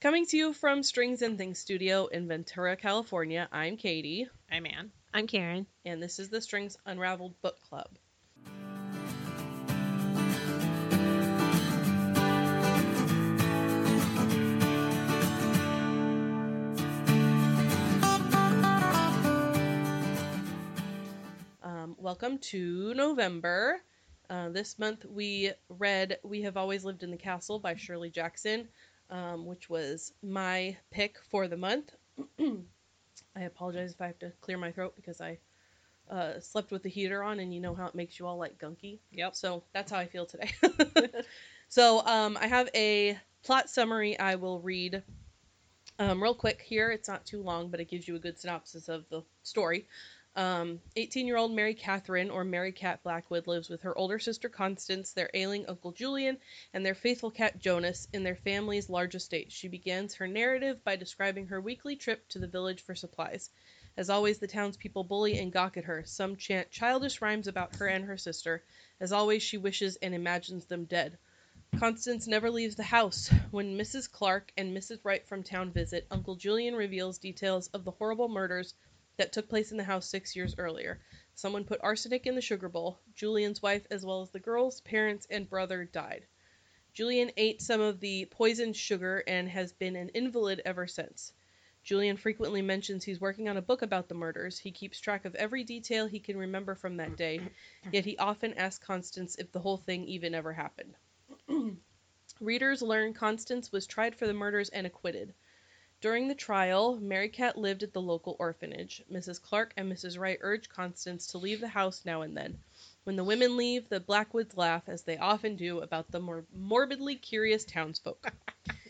Coming to you from Strings and Things Studio in Ventura, California, I'm Katie, I'm Ann. I'm Karen. and this is the Strings Unraveled Book Club. Um, welcome to November. Uh, this month we read We Have Always Lived in the Castle by Shirley Jackson, um, which was my pick for the month. I apologize if I have to clear my throat because I uh, slept with the heater on, and you know how it makes you all like gunky. Yep. So that's how I feel today. so um, I have a plot summary I will read um, real quick here. It's not too long, but it gives you a good synopsis of the story. Um, 18 year old Mary Catherine, or Mary Cat Blackwood, lives with her older sister Constance, their ailing Uncle Julian, and their faithful cat Jonas in their family's large estate. She begins her narrative by describing her weekly trip to the village for supplies. As always, the townspeople bully and gawk at her. Some chant childish rhymes about her and her sister. As always, she wishes and imagines them dead. Constance never leaves the house. When Mrs. Clark and Mrs. Wright from town visit, Uncle Julian reveals details of the horrible murders that took place in the house six years earlier. Someone put arsenic in the sugar bowl. Julian's wife, as well as the girls, parents, and brother, died. Julian ate some of the poisoned sugar and has been an invalid ever since. Julian frequently mentions he's working on a book about the murders. He keeps track of every detail he can remember from that day, yet he often asks Constance if the whole thing even ever happened. Readers learn Constance was tried for the murders and acquitted. During the trial, Mary Cat lived at the local orphanage. Mrs. Clark and Mrs. Wright urge Constance to leave the house now and then. When the women leave, the Blackwoods laugh, as they often do, about the more morbidly curious townsfolk.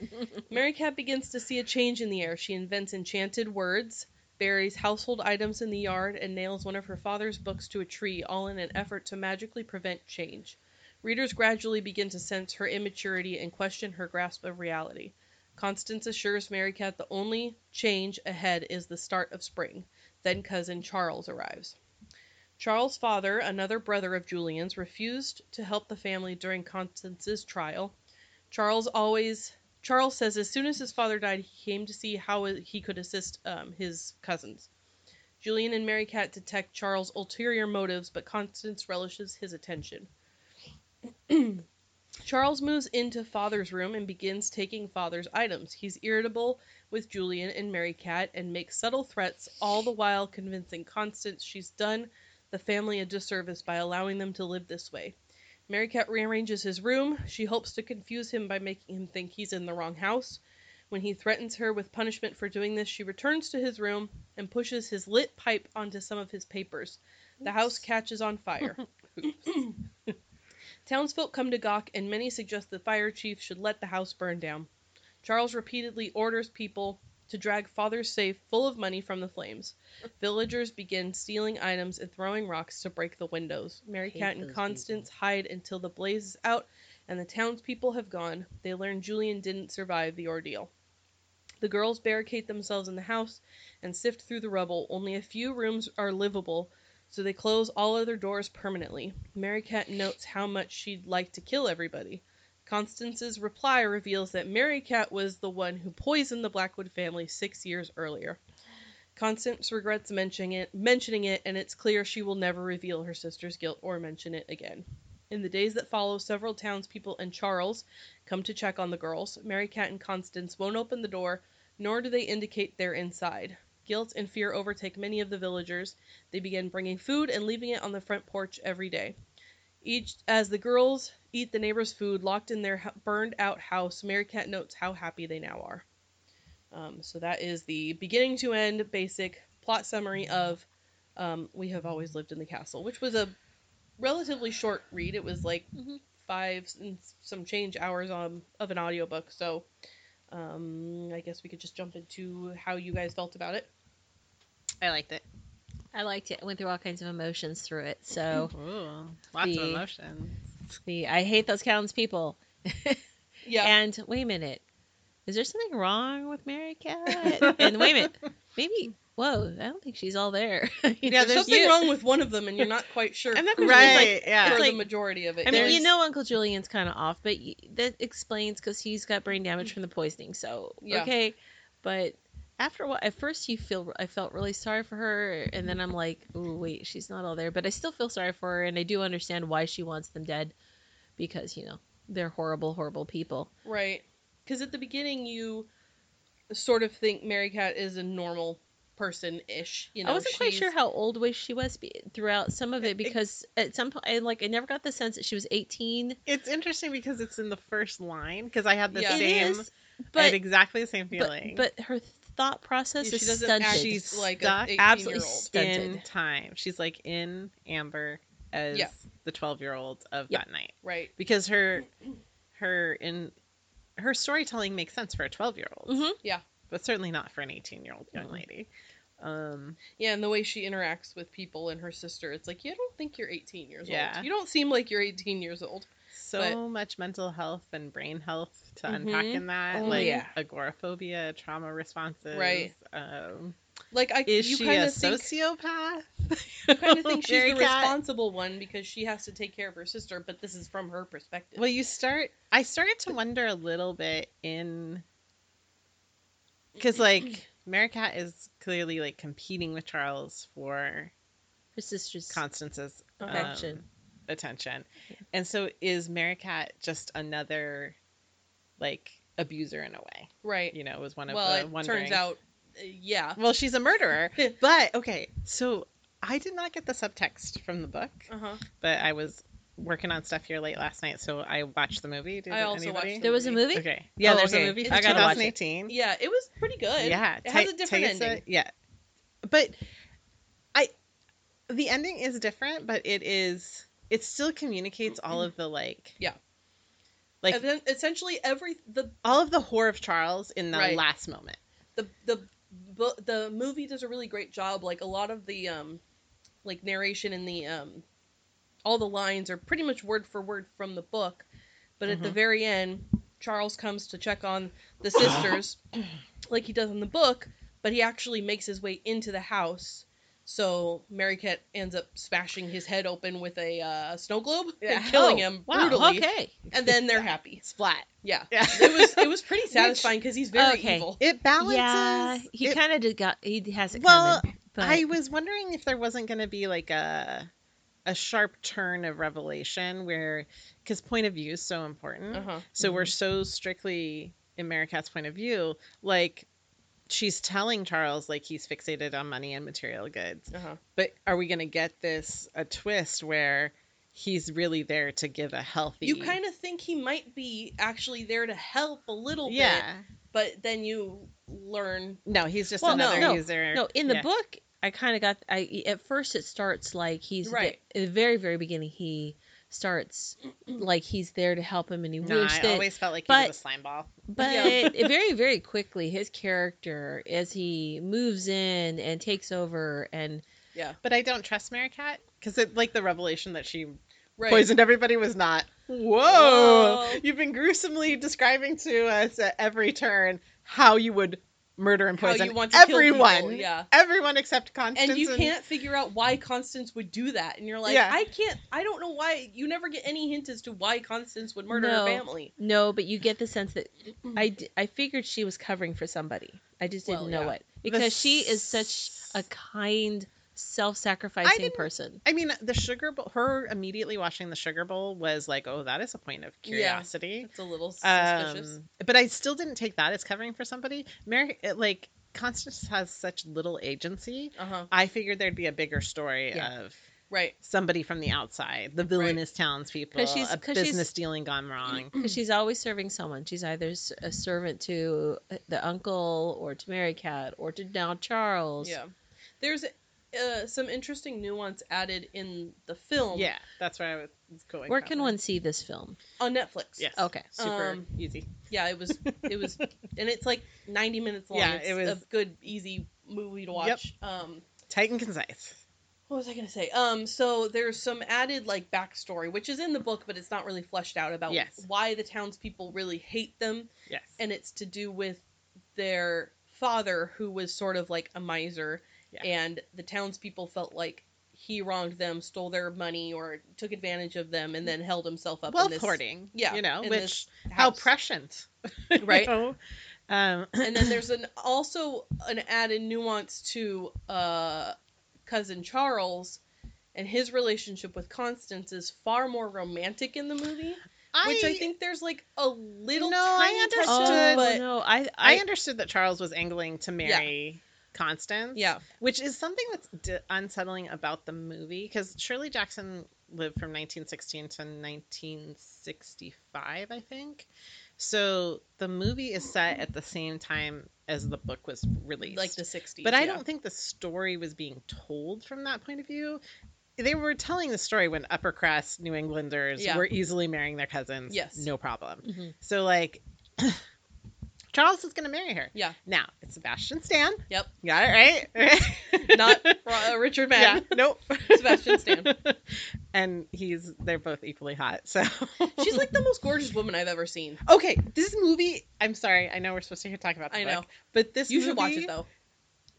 Mary Cat begins to see a change in the air. She invents enchanted words, buries household items in the yard, and nails one of her father's books to a tree, all in an effort to magically prevent change. Readers gradually begin to sense her immaturity and question her grasp of reality. Constance assures Mary Cat the only change ahead is the start of spring. Then cousin Charles arrives. Charles' father, another brother of Julian's, refused to help the family during Constance's trial. Charles always Charles says as soon as his father died, he came to see how he could assist um, his cousins. Julian and Mary Cat detect Charles' ulterior motives, but Constance relishes his attention. Charles moves into Father's room and begins taking Father's items. He's irritable with Julian and Mary Cat and makes subtle threats, all the while convincing Constance she's done the family a disservice by allowing them to live this way. Mary Cat rearranges his room. She hopes to confuse him by making him think he's in the wrong house. When he threatens her with punishment for doing this, she returns to his room and pushes his lit pipe onto some of his papers. The house catches on fire. Townsfolk come to gawk, and many suggest the fire chief should let the house burn down. Charles repeatedly orders people to drag father's safe full of money from the flames. Villagers begin stealing items and throwing rocks to break the windows. Mary Cat and Constance hide until the blaze is out and the townspeople have gone. They learn Julian didn't survive the ordeal. The girls barricade themselves in the house and sift through the rubble. Only a few rooms are livable, so they close all other doors permanently. Mary Cat notes how much she'd like to kill everybody. Constance's reply reveals that Mary Cat was the one who poisoned the Blackwood family six years earlier. Constance regrets mentioning it, mentioning it, and it's clear she will never reveal her sister's guilt or mention it again. In the days that follow, several townspeople and Charles come to check on the girls. Mary Cat and Constance won't open the door, nor do they indicate they're inside. Guilt and fear overtake many of the villagers. They begin bringing food and leaving it on the front porch every day. Each, as the girls eat the neighbor's food locked in their burned out house, Mary Cat notes how happy they now are. Um, so that is the beginning to end basic plot summary of um, We Have Always Lived in the Castle, which was a relatively short read. It was like Mhm. five and some change hours um, of an audiobook. So um, I guess we could just jump into how you guys felt about it. I liked it. I liked it. I went through all kinds of emotions through it. So Ooh, lots of The- emotion. the I hate those townspeople. Yeah. And wait a minute, is there something wrong with Mary Cat? and wait a minute, maybe whoa, I don't think she's all there. Yeah, There's there's something you- wrong with one of them, and you're not quite sure. And then who there's, it is like- yeah. for It's the majority of it. I mean, There's- you know, Uncle Julian's kind of off, but that explains because he's got brain damage from the poisoning. So Yeah. okay, but after a while, at first you feel I felt really sorry for her, and then I'm like, oh wait, she's not all there. But I still feel sorry for her, and I do understand why she wants them dead, because you know they're horrible, horrible people. Right. Because at the beginning, you sort of think Mary Cat is a normal person ish. You know, I wasn't quite sure how old was she was throughout some of It- it because at some point I like I never got the sense that she was 18. It's interesting because it's in the first line because I had the Yeah. It same, is, I had but exactly the same but, feeling. but her thought process Yeah, is she doesn't stunted. act She's like stuck- absolutely stunted. in time. She's like in Amber as Yeah. the 12 year old of Yep. that night Right. because her her in her storytelling makes sense for a 12 year old Mhm. but certainly not for an 18 year old young Mhm. lady um Yeah, and the way she interacts with people and her sister, it's like, you don't think you're 18 years Yeah. old. You don't seem like you're 18 years old. so But- much mental health and brain health to Mhm. unpack in that Oh, like yeah. agoraphobia trauma responses Right. um Like, I is you she kind a of think, sociopath you kind of think she's Mary the responsible one because she has to take care of her sister, but this is from her perspective. Well, you start. I started to wonder a little bit in because like Mary Cat is clearly like competing with Charles for Her sister's Constance's affection. um, attention, and so is Mary Cat just another like abuser in a way? right. You know, was one of well, the it wondering. turns out, uh, yeah. well, she's a murderer, but okay. So I did not get the subtext from the book, Uh huh. but I was working on stuff here late last night, so I watched the movie. Did I also anybody? watched there was a movie. Okay. Yeah, Oh, there's okay. a movie It's from I gotta watch it. 2018. Yeah, it was pretty good. Yeah, It has a Ta- different Taissa- ending. Yeah, but I the ending is different, but it is it still communicates all of the like Yeah. like then essentially every the all of the horror of Charles in the Right. last moment. the the bu- the movie does a really great job. Like a lot of the um, like narration in the um, all the lines are pretty much word for word from the book, but at the Mhm. very end, Charles comes to check on the sisters, like he does in the book, but he actually makes his way into the house. So Mary Cat ends up smashing his head open with a uh, snow globe Yeah. and killing Oh, him wow, brutally, Okay. and then they're happy. Splat. Yeah, Yeah. it was it was pretty satisfying because he's very Okay. evil. It balances. Yeah, he kind of did got he has it Well, coming. But I was wondering if there wasn't going to be like a a sharp turn of revelation where because point of view is so important. Uh huh. So we're so strictly in Mary Cat's point of view, like she's telling Charles like he's fixated on money and material goods. Uh huh. But are we gonna get this a twist where he's really there to give a healthy You kind of think he might be actually there to help a little bit, Yeah. but then you learn. No, he's just Well, another no, user. no in the Yeah. book I kind of got I at first it starts like he's Right. in the very very beginning he starts like he's there to help him and he No, wished I that always felt like he was a slime ball. But Yeah. very, very quickly, his character, as he moves in and takes over, and Yeah. But I don't trust Mary Cat because it like the revelation that she Right. poisoned everybody was not. Whoa! Whoa. You've been gruesomely describing to us at every turn how you would murder and How poison you want to everyone. people, yeah. Everyone except Constance. And you can't figure out why Constance would do that, and you're like, Yeah. I can't. I don't know why. You never get any hint as to why Constance would murder No. her family. no, but you get the sense that I, d- I figured she was covering for somebody. I just didn't Well, know yeah. what because she is such a kind, self-sacrificing didn't- person. I mean, the sugar bowl. Her immediately washing the sugar bowl was like, oh, that is a point of Yeah. curiosity. It's a little suspicious. Um, but I still didn't take that as covering for somebody. Mary, it, like Constance has such little agency. uh huh. I figured there'd be a bigger story Yeah. of Right. somebody from the outside, the villainous townspeople, 'Cause she's- a 'cause she's- business dealing gone wrong. Because she's always serving someone. She's either a servant to the uncle or to Mary Cat or to now Charles. Yeah. There's uh, some interesting nuance added in the film yeah, that's where I was going. Where can there. one see this film? on Netflix. Yes. Okay. Super Um, easy. Yeah, it was it was and it's like 90 minutes long. Yeah, it's it was- a good easy movie to watch. Um Tight and concise. what was I going to say? Um so there's some added like backstory which is in the book but it's not really fleshed out about Yes. why the townspeople really hate them Yes. and it's to do with their father who was sort of like a miser, Yeah. and the townspeople felt like he wronged them, stole their money, or took advantage of them, and then held himself up in wealth this hoarding. yeah, you know, which how prescient, you Right. know? Um, and then there's an also an added nuance to uh, cousin Charles, and his relationship with Constance is far more romantic in the movie, which I think there's like a little No, I tiny touch understood. of, but no, I, I I, understood that Charles was angling to marry Constance. yeah, which is something that's d- unsettling about the movie because Shirley Jackson lived from 1916 to 1965, I think. So the movie is set at the same time as the book was released. like the '60s. but I yeah. don't think the story was being told from that point of view. They were telling the story when upper crust New Englanders Yeah. were easily marrying their cousins. Yes. No problem. Mhm. So, like, Charles is going to marry her. Yeah. Now, it's Sebastian Stan. Yep. Got it right? not uh, Richard Madden. Yeah, nope. Sebastian Stan. and he's they're both equally hot. So She's like the most gorgeous woman I've ever seen. okay. This movie. I'm sorry. I know we're supposed to hear talk about. The I book, know. but this You should watch it though.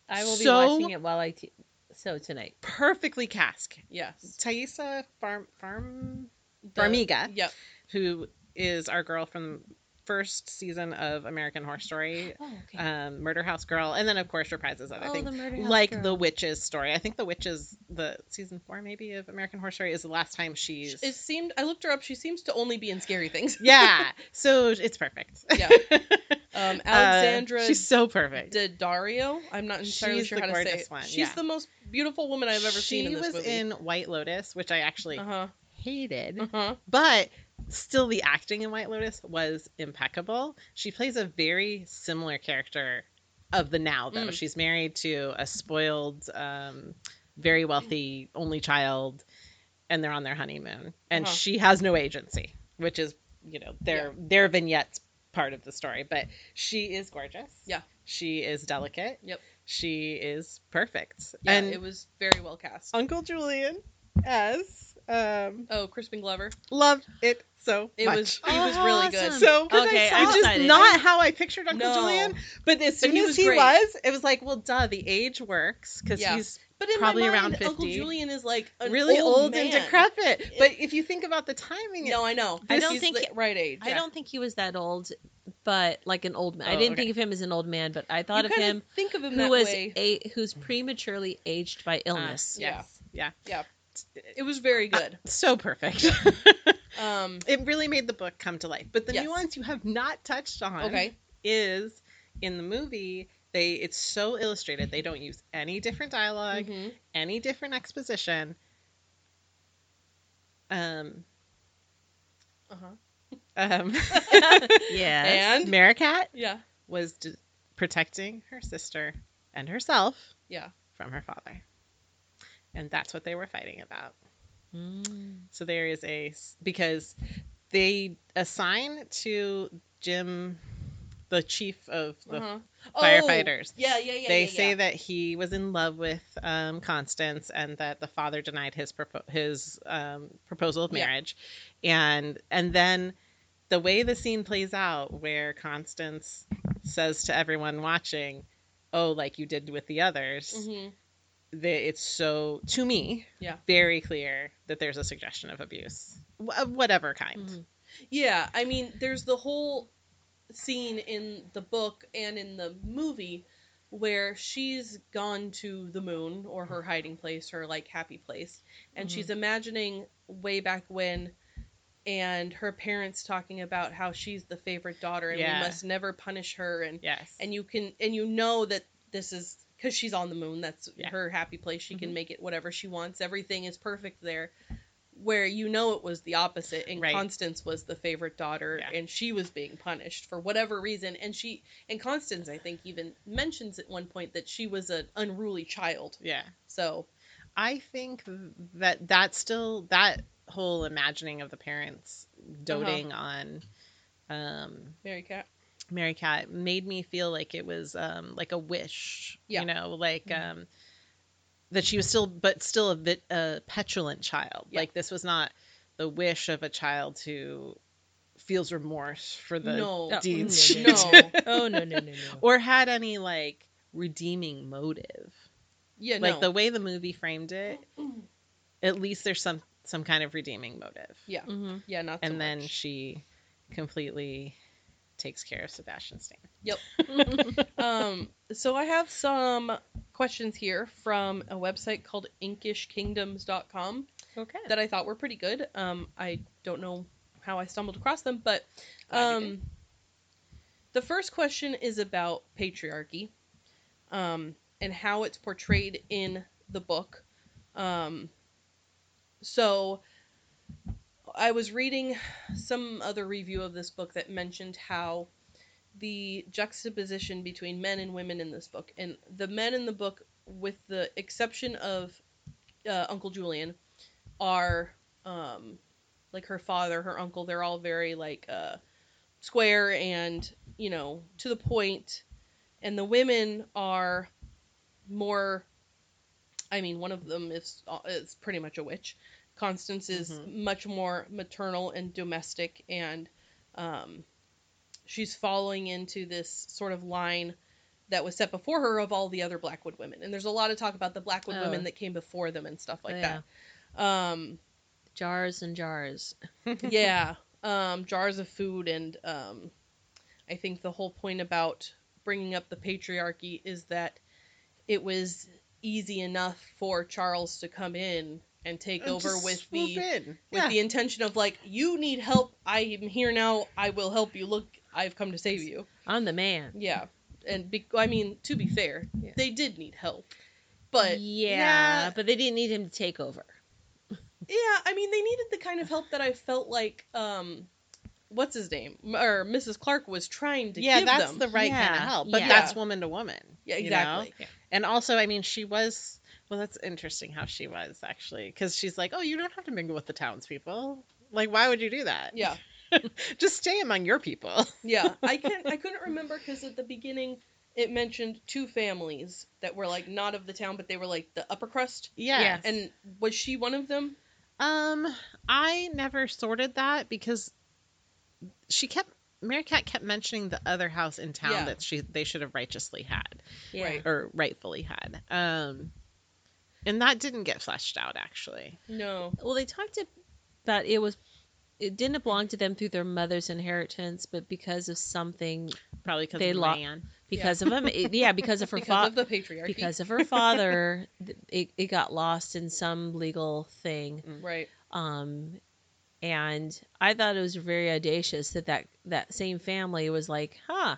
I will be so- watching it while I t- so tonight. Perfectly cast. Yes. Taissa Farm Farm The- Farmiga, Yep. who is our girl from first season of American Horror Story, Oh, okay. um, Murder House Girl, and then of course reprises other oh, things. the like Girl. the witches story. I think the witches, the season four maybe of American Horror Story is the last time she's. It seemed I looked her up. She seems to only be in scary things. yeah, so it's perfect. Yeah. Um, Uh, Alexandra she's so perfect. Daddario. I'm not entirely She's sure how to say it. one, She's yeah. the most beautiful woman I've ever she seen She was movie. in White Lotus, which I actually Uh huh. hated, Uh huh. but still the acting in White Lotus was impeccable. She plays a very similar character of the now though. Mm. She's married to a spoiled, um, very wealthy only child, and they're on their honeymoon, and Uh-huh. she has no agency, which is you know their their vignettes part of the story. But she is gorgeous. Yeah. she is delicate. Yep. she is perfect. Yeah, and it was very well cast. Uncle Julian as um Oh, Crispin Glover. loved it so It much. was he was really good. So Okay, I'm is excited. not how I pictured Uncle No. Julian. But as But soon he as he great. was, it was like, well, duh, the age works because Yeah. he's But in Probably my around mind, Uncle Julian is like an really old, man. and decrepit. But if you think about the timing, No, I know. I don't think- the right age. I don't think he was that old, but like an old man. I Oh, didn't okay. think of him as an old man, but I thought you of him think of him who was way. a who's prematurely aged by ah, illness. yeah. yes, yeah, It was very uh, good. so perfect. Um, it really made the book come to life. But the Yes. nuance you have not touched on okay. is in the movie. They it's so illustrated. They don't use any different dialog Mhm. any different exposition. Um, Uh-huh. um, Yeah. And Merricat yeah, was d- protecting her sister and herself yeah. from her father. And that's what they were fighting about. Mm. So there is a because they assign to Jim the chief of the Uh-huh. firefighters. Oh, yeah, yeah, yeah. they yeah, say yeah. that he was in love with um, Constance and that the father denied his propo- his um, proposal of Yeah. marriage, and and then the way the scene plays out, where Constance says to everyone watching, "Oh, like you did with the others," Mhm. That it's so to me, Yeah. very clear that there's a suggestion of abuse of whatever kind. Mm-hmm. Mhm. Yeah, I mean, there's the whole scene in the book and in the movie where she's gone to the moon or her hiding place, her like happy place, and Mhm. she's imagining way back when and her parents talking about how she's the favorite daughter and Yeah. we must never punish her and Yes. and you can and you know that this is because she's on the moon that's Yeah. her happy place she Mhm. can make it whatever she wants everything is perfect there where you know it was the opposite and Right. constance was the favorite daughter Yeah. and she was being punished for whatever reason and she and constance i think even mentions at one point that she was an unruly child yeah. so I think that that's still that whole imagining of the parents doting on um, mary cat Mary Cat made me feel like it was um, like a wish, Yeah. you know, like Mhm. um, that she was still, but still a bit a petulant child. Yeah. Like this was not the wish of a child to feels remorse for the No. Oh, deeds no, she no. Oh no no no no. or had any like redeeming motive. Yeah, like no. the way the movie framed it, at least there's some some kind of redeeming motive. yeah, hmm yeah, not so and then much. she completely takes care of Sebastian Stan. Yep. um, so I have some questions here from a website called inkishkingdoms.com Okay. that I thought were pretty good. Um, I don't know how I stumbled across them, but um, the first question is about patriarchy um, and how it's portrayed in the book. Um, so I was reading some other review of this book that mentioned how the juxtaposition between men and women in this book, and the men in the book, with the exception of uh, Uncle Julian, are um, like her father, her uncle. They're all very like uh, square and you know to the point, and the women are more. I mean, one of them is uh, is pretty much a witch. Constance is Mhm. much more maternal and domestic, and um, she's following into this sort of line that was set before her of all the other Blackwood women. And there's a lot of talk about the Blackwood Oh. women that came before them and stuff like Yeah. that. Um, Jars and jars. yeah, um, jars of food, and um, I think the whole point about bringing up the patriarchy is that it was easy enough for Charles to come in and take And over with the in. with Yeah. the intention of like you need help i am here now i will help you look i've come to save you I'm the man. yeah and be- i mean to be fair Yeah. they did need help but yeah, Yeah. but they didn't need him to take over. yeah i mean they needed the kind of help that i felt like um what's his name or mrs clark was trying to yeah, give that's the right kind of help, but yeah. that's woman to woman. yeah you know? exactly And also, I mean, she was. Well, that's interesting how she was actually, because she's like, "Oh, you don't have to mingle with the townspeople. Like, why would you do that? yeah Just stay among your people." yeah i can't i couldn't remember because at the beginning it mentioned two families that were like not of the town but they were like the upper crust Yeah. and was she one of them Um, I never sorted that because she kept Mary Cat kept mentioning the other house in town Yeah. that she they should have righteously had Yeah. Right. or rightfully had. Um, and that didn't get fleshed out actually. no Well, they talked about it was it didn't belong to them through their mother's inheritance, but because of something, Probably because They of lo- man. because of him, it- yeah, because of her father, of the patriarchy because of her father, it, it got lost in some legal thing. right Um, and I thought it was very audacious that that, that same family was like, huh,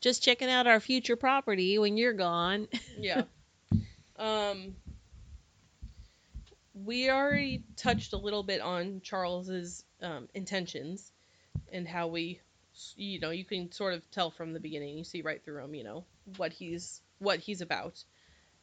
just checking out our future property when you're gone. Yeah. um we already touched a little bit on Charles's um, intentions and how we you know, you can sort of tell from the beginning, you see right through him, you know, what he's what he's about,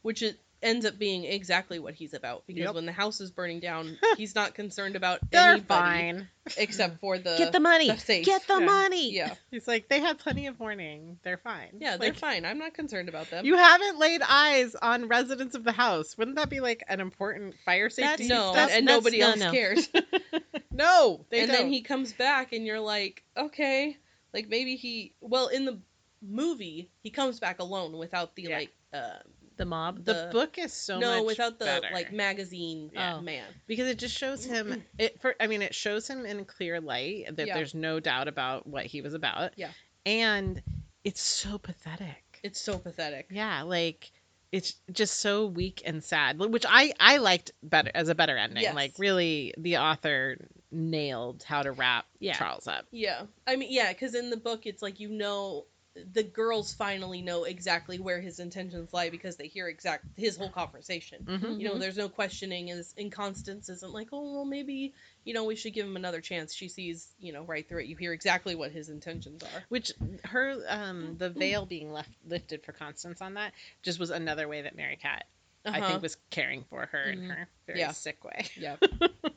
which it ends up being exactly what he's about because Yep. when the house is burning down, he's not concerned about They're anybody fine. except for the Get the money. the safe. Get the Yeah. money. yeah. He's like they had plenty of warning. They're fine. Yeah, they're fine. I'm not concerned about them. You haven't laid eyes on residents of the house. Wouldn't that be like an important fire That's- safety? no, stuff? and that's- nobody no, else no. cares. no, they and don't. then he comes back and you're like okay like maybe he well in the movie he comes back alone without the Yeah. like uh The mob. the, the- book is so no much without the better. like magazine Yeah. uh, man because it just shows him it for i mean it shows him in clear light that Yeah. there's no doubt about what he was about Yeah. and it's so pathetic it's so pathetic yeah like it's just so weak and sad which i i liked better as a better ending Yes. like really the author nailed how to wrap Yeah. charles up yeah i mean yeah because in the book it's like you know the girls finally know exactly where his intentions lie because they hear exact his whole conversation Mhm. you know there's no questioning is and constance isn't like oh well maybe you know we should give him another chance she sees you know right through it you hear exactly what his intentions are which her um the veil being left lifted for constance on that just was another way that mary cat i Uh-huh. think was caring for her in Mhm. her very Yeah. sick way Yeah.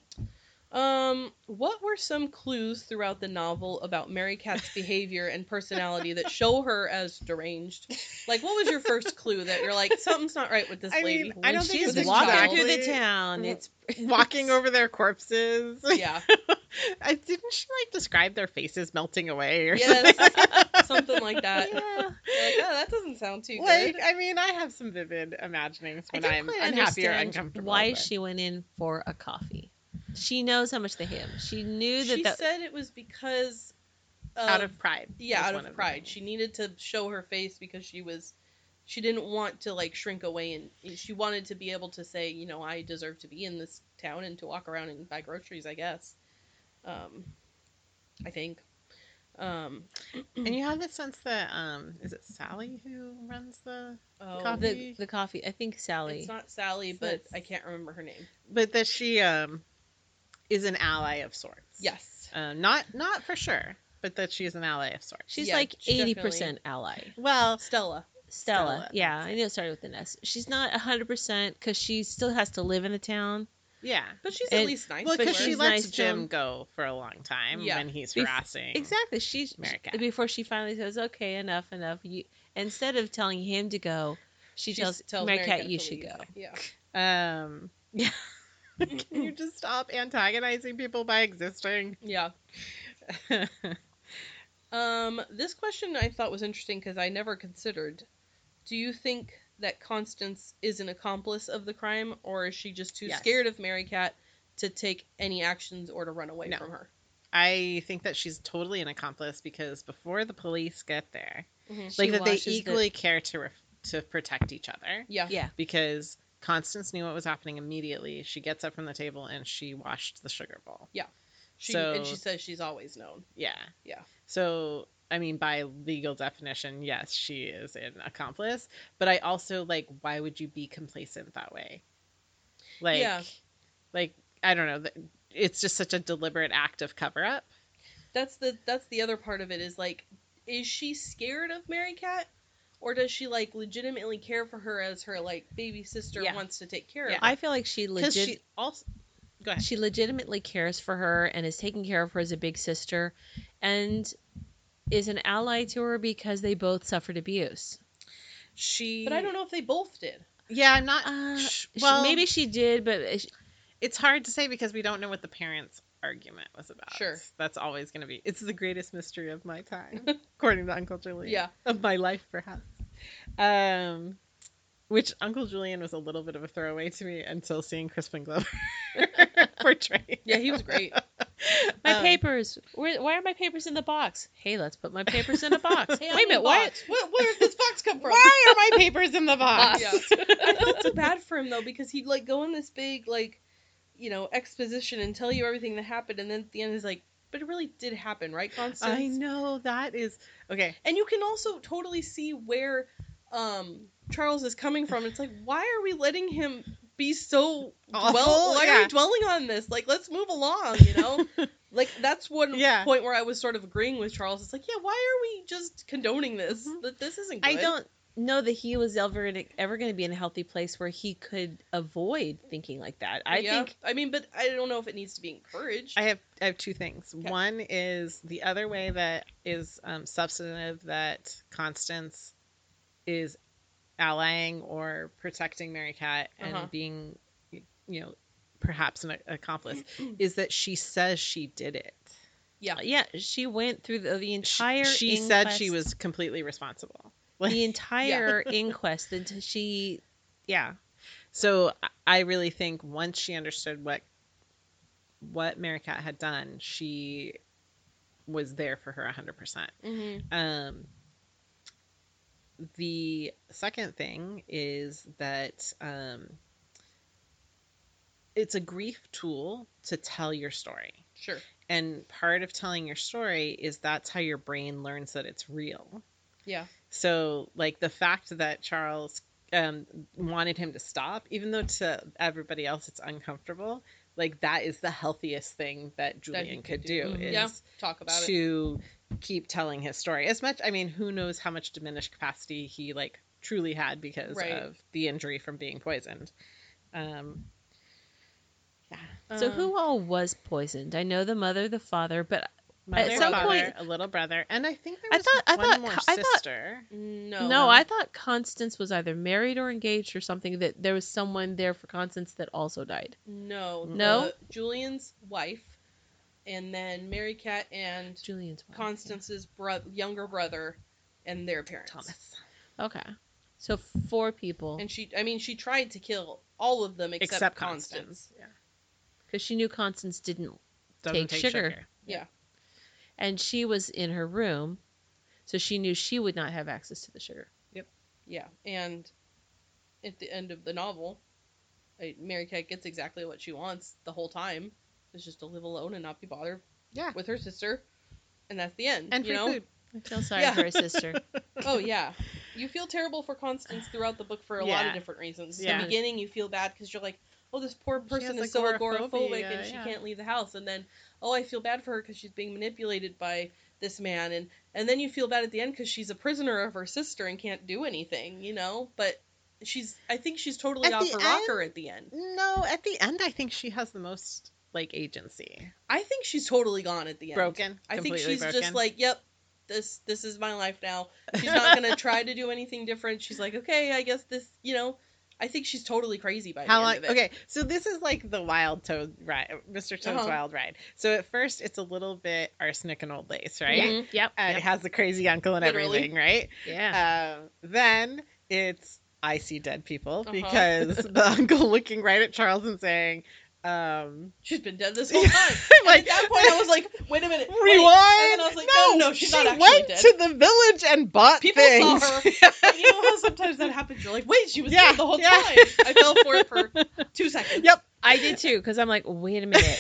um, what were some clues throughout the novel about Mary Cat's behavior and personality that show her as deranged? Like, what was your first clue that you're like, something's not right with this I lady? mean, When I don't think she's it's walking child. through the town, it's walking over their corpses yeah, I didn't she like describe their faces melting away or Yes, something? something like that. Yeah. Like, oh, that doesn't sound too like good. I mean, I have some vivid imaginings I when don't I'm unhappy or uncomfortable. why but- she went in for a coffee. She knows how much they hate him. She knew that She that said it was because out of pride. yeah, out one of pride. things. She needed to show her face because she was she didn't want to like shrink away and she wanted to be able to say, you know, I deserve to be in this town and to walk around and buy groceries, I guess. Um I think. Um And you have the sense that um, is it Sally who runs the, oh, Coffee. the the coffee. I think Sally. It's not Sally, It's but not- I can't remember her name. but that she um, is an ally of sorts. Yes. Uh, not not for sure, but that she's an ally of sorts. She's Yeah, like eighty definitely- percent ally. Well, Stella. Stella. Stella, Yeah, I knew it started with an S. She's not hundred percent because she still has to live in the town. yeah. But she's And- at least nice. Well, because she lets nice Jim him. go for a long time Yeah. when he's Bef- harassing. Exactly. She's America. before she finally says, "Okay, enough, enough." You instead of telling him to go, she She's- tells, tells Mary Mary Cat, Cat "You should leave." go." Yeah. Um, yeah. Can you just stop antagonizing people by existing? Yeah. Um, this question I thought was interesting because I never considered. Do you think that Constance is an accomplice of the crime, or is she just too Yes. scared of Mary Cat to take any actions or to run away No. from her? I think that she's totally an accomplice because before the police get there, Mhm. She like that they watches the- equally care to ref- to protect each other Yeah. Yeah, because Constance knew what was happening immediately. She gets up from the table and she washed the sugar bowl. Yeah. She So- and she says she's always known. Yeah. Yeah. So, I mean, by legal definition, yes, she is an accomplice. But I also like, why would you be complacent that way? Like, Yeah. like I don't know. It's just such a deliberate act of cover up. That's the that's the other part of it is like, is she scared of Mary Cat, or does she like legitimately care for her as her like baby sister Yeah. wants to take care Yeah. of? her? I feel like she Because legit she also. Go ahead. she legitimately cares for her and is taking care of her as a big sister, and is an ally to her because they both suffered abuse. She. But I don't know if they both did. Yeah, I'm not. Uh, sh- she- well, maybe she did, but it- it's hard to say because we don't know what the parents' argument was about. Sure. That's always going to be. It's the greatest mystery of my time, according to Uncle Julian. Yeah. Of my life, perhaps. Um, which Uncle Julian was a little bit of a throwaway to me until seeing Crispin Glover portray. Yeah, he was great. my Um, papers. Where, why are my papers in the box? Hey, let's put my papers in a box. Hey, Wait a minute, why? box. Where, where did this box come from? Why are my papers in the box? Yeah. I felt so bad for him though because he'd like go in this big like, you know, exposition and tell you everything that happened, and then at the end is like, but it really did happen, right, Constance? I know that is okay. And you can also totally see where um Charles is coming from. It's like, why are we letting him be so Awful, dwell? Why are we dwelling on this? Like, let's move along. You know, like that's one Yeah. point where I was sort of agreeing with Charles. It's like, yeah, why are we just condoning this? Mhm. That this isn't. Good. I don't know that he was ever gonna, ever going to be in a healthy place where he could avoid thinking like that. I Yeah. think I mean, but I don't know if it needs to be encouraged. I have I have two things. Okay. One is the other way that is um, substantive that Constance is allying or protecting Mary Cat and Uh-huh. being, you know, perhaps an accomplice is that she says she did it. yeah, yeah. she went through the, the entire. She, said she was completely responsible. The entire inquest until she. yeah. So I- really think once she understood what what Mary Cat had done, she was there for her 100%. Mhm. Um, the second thing is that um, it's a grief tool to tell your story. Sure. And part of telling your story is that's how your brain learns that it's real. Yeah. So, like the fact that Charles um, wanted him to stop, even though to everybody else it's uncomfortable, like that is the healthiest thing that That Julian could could do. do. is Yeah. Talk about it. to keep telling his story as much i mean who knows how much diminished capacity he like truly had because Right. of the injury from being poisoned um yeah So Um, who all was poisoned? I know the mother, the father, but mother, some father, point- a little brother and i think there I was thought- I one thought- more I thought- sister No. no, I thought Constance was either married or engaged or something. That there was someone there for Constance that also died. No. No? the- Julian's wife and then Mary Cat and Julian's wife, yeah. Constance's bro- younger brother and their parents. Thomas. Okay. So four people And she, I mean, she tried to kill all of them except, Except Constance. Constance. Yeah. because she knew Constance didn't, Doesn't Take sugar. And she was in her room, so she knew she would not have access to the sugar. Yep. Yeah, and at the end of the novel, uh, Mary Cat gets exactly what she wants the whole time. Is just to live alone and not be bothered Yeah. with her sister, and that's the end. And you know? food. I feel sorry Yeah. for her sister. Oh yeah, you feel terrible for Constance throughout the book for a lot of different reasons. Yeah. the beginning, you feel bad because you're like, oh, this poor person is so agoraphobic and she yeah. can't leave the house, and then oh, I feel bad for her because she's being manipulated by this man, and and then you feel bad at the end because she's a prisoner of her sister and can't do anything, you know. But she's, I think she's totally At off her rocker at the end. No, at the end, I think she has the most like agency. I think she's totally gone at the end. Broken. I think she's broken. just like, yep, this this is my life now. She's not gonna try to do anything different. She's like, okay, I guess this, you know. I think she's totally crazy by How the long? end of it. Okay, so this is like the Wild Toad ride, Mr. Toad's Uh-huh. Wild Ride. So at first, it's a little bit arsenic and old lace, right? Mhm. Yep. Uh, It has the crazy uncle and Literally. everything, right? Yeah. Um, then it's I see dead people Uh-huh. because the uncle looking right at Charles and saying, um, She's been dead this whole time. Like, at that point, I was like, wait a minute, wait. rewind. And then I was like, no, no, she's she not actually went dead. to the village and bought People things. saw her. But you know how sometimes that happens? You're like, wait, she was Yeah, dead the whole yeah. time. I fell for it for two seconds. Yep. I did too, because I'm like, wait a minute,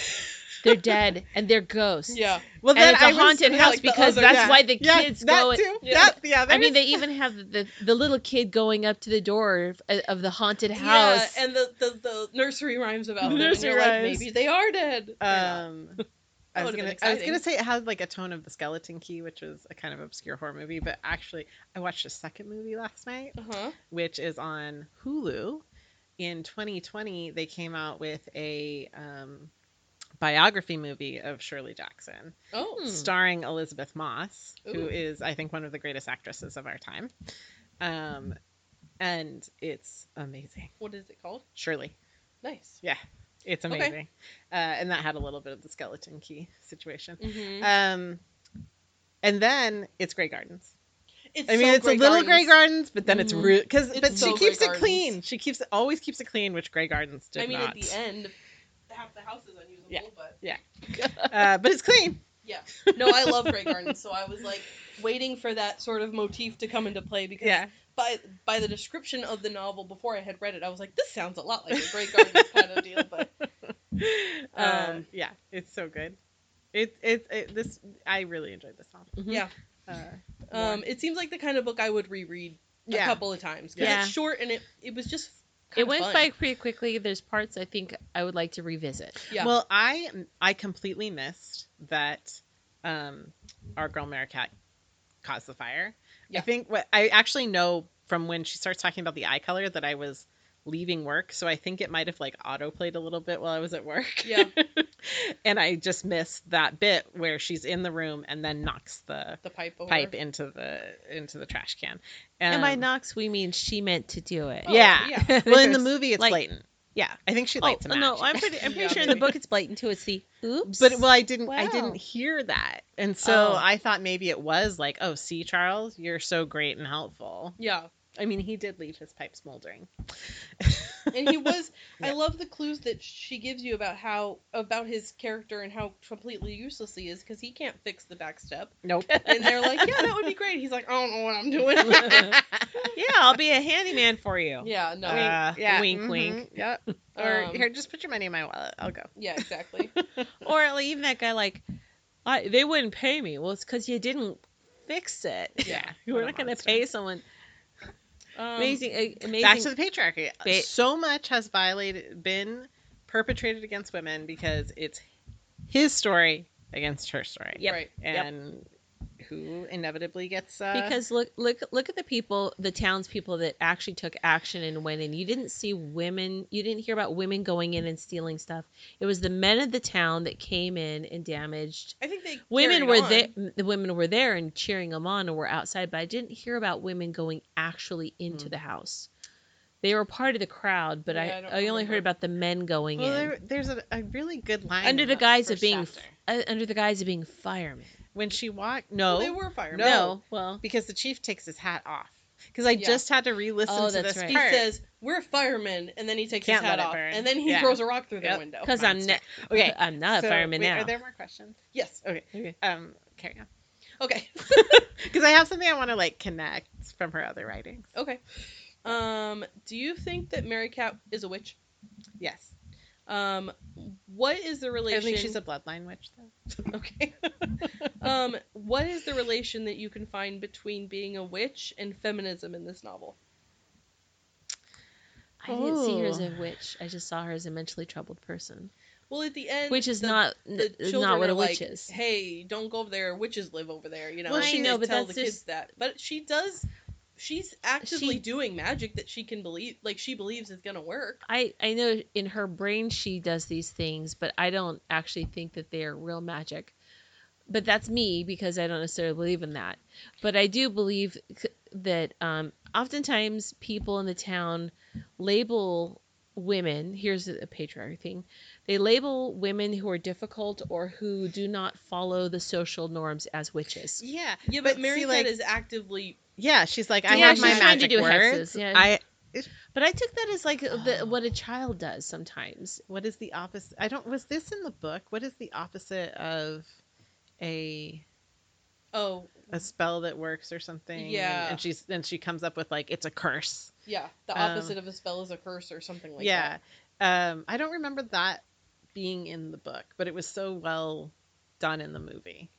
they're dead and they're ghosts. Yeah. Well, and then it's a I was- haunted yeah, house like because other- that's yeah. why the yeah, kids that go. too. Yeah. That, yeah, I mean, they even have the the little kid going up to the door of, of the haunted house. Yeah, and the, the, the nursery rhymes about them. and Nursery you're like, rhymes. maybe they are dead. Um, I was gonna, I was gonna say it had like a tone of the Skeleton Key, which is a kind of obscure horror movie, but actually, I watched a second movie last night, Uh-huh. which is on Hulu. In 2020, they came out with a um, biography movie of Shirley Jackson, Oh. Starring Elisabeth Moss, Ooh. who is, I think, one of the greatest actresses of our time. Um, and it's amazing. What is it called? Shirley. Nice. Yeah. It's Okay. amazing. Uh, and that had a little bit of the skeleton key situation. Mm-hmm. Um, and then it's Grey Gardens. It's I mean, so it's a little Grey Gardens. But then it's Mhm. real because but so she keeps Grey it Gardens. clean. She keeps it always keeps it clean, which Grey Gardens did I mean, not. at the end, half the house is unusable, Yeah. but uh, but it's clean. Yeah. No, I love Grey Gardens, so I was like waiting for that sort of motif to come into play because Yeah. by by the description of the novel before I had read it, I was like, this sounds a lot like a Grey Gardens kind of deal. But Uh, Um, yeah, it's so good. It, it it this I really enjoyed this novel. Mhm. yeah, Uh, um, it seems like the kind of book I would reread a Yeah. couple of times because Yeah. it's short and it it was just It kinda went fun. by pretty quickly. There's parts I think I would like to revisit. Yeah. Well, I I completely missed that um, our girl Merricat caused the fire. Yeah. I think what I actually know from when she starts talking about the eye color that I was leaving work, so I think it might have like autoplayed a little bit while I was at work. Yeah. and I just missed that bit where she's in the room and then knocks the the pipe over. pipe into the into the trash can. and by Um, knocks, we mean she meant to do it. Oh, yeah. yeah. well, in the movie, it's like- blatant. Yeah, I think she Oh lights a match. no, I'm pretty. I'm pretty Yeah, sure in the book it's blatant too. It's the oops. But well, I didn't. I didn't hear that, and so Oh. I thought maybe it was like, "Oh, see, Charles, you're so great and helpful." Yeah, I mean, he did leave his pipe smoldering. and he was. I love the clues that she gives you about how about his character and how completely useless he is because he can't fix the back step. Nope. And they're like, yeah, that would be great. He's like, I don't know what I'm doing. yeah, I'll be a handyman for you. yeah, no, Uh, wink, mhm, wink. Yep. Or Um, here, just put your money in my wallet. I'll go. yeah, exactly. Or like, even that guy like, I, they wouldn't pay me. Well, it's because you didn't fix it. Yeah, we're not going to pay someone. Um, amazing, amazing. Back to the patriarchy. Ba- so much has violated, been perpetrated against women because it's his story against her story. Yep. Right. Yep. Who inevitably gets uh, because look look look at the people the townspeople that actually took action and went in. You didn't see women you didn't hear about women going in and stealing stuff. It was the men of the town that came in and damaged. I think they women were there the women were there and cheering them on and were outside but i didn't hear about women going actually into Mm. the house. They were part of the crowd, but Yeah, I I, I, only heard about the men going Well, in. there, there's a, a really good line under the guise of being uh, under the guise of being firemen. When she walked. No, they were firemen. No. No, well, because the chief takes his hat off. Because I Yeah. just had to re-listen Oh, to that's this right. He says, "We're firemen," and then he takes Can't his hat off, burn. and then he Yeah. throws a rock through their Yep. window. because I'm Monster. ne- okay, I'm not so, a fireman wait, now. Are there more questions? Yes. Okay. Okay. Um, carry on. Okay. Because I have something I want to like connect from her other writings. Okay. Um, do you think that Mary Cat is a witch? Yes, Um, what is the relation? I think she's a bloodline witch though. Okay. um, what is the relation that you can find between being a witch and feminism in this novel? I didn't see her as Oh. a witch. I just saw her as a mentally troubled person, Well, at the end, which is the- not the not what a witch like, is. Hey, don't go over there. Witches live over there. You know. Well, I she know, but tell that's the kids just- that. But she does. She's actively She- doing magic that she can believe, like she believes is gonna work. I I know in her brain she does these things, but I don't actually think that they are real magic. But that's me because I don't necessarily believe in that. But I do believe that um, oftentimes people in the town label women. Here's a patriarchy thing. They label women who are difficult or who do not follow the social norms as witches. Yeah, Yeah, but, But Mary like- is actively. Yeah. She's like, I Yeah, have my she's trying to magic do words. hexes, yeah. I. But I took that as like the, what a child does sometimes. What is the opposite? I don't. Was this in the book? What is the opposite of a Oh, a spell that works or something? Yeah. And, she's and she comes up with like it's a curse. yeah. The Um, opposite of a spell is a curse or something like yeah. that. Um, I don't remember that being in the book, but it was so well done in the movie.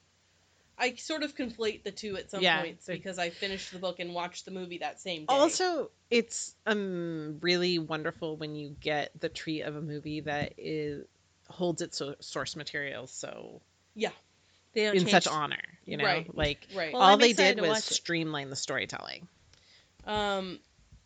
I sort of conflate the two at some Yeah, points they're- because I finished the book and watched the movie that same day. Also, it's um really wonderful when you get the treat of a movie that is holds its source material so yeah They don't in change such honor. You know, Right. like right. Well, all I'm they did was watch it. streamline the storytelling. Um,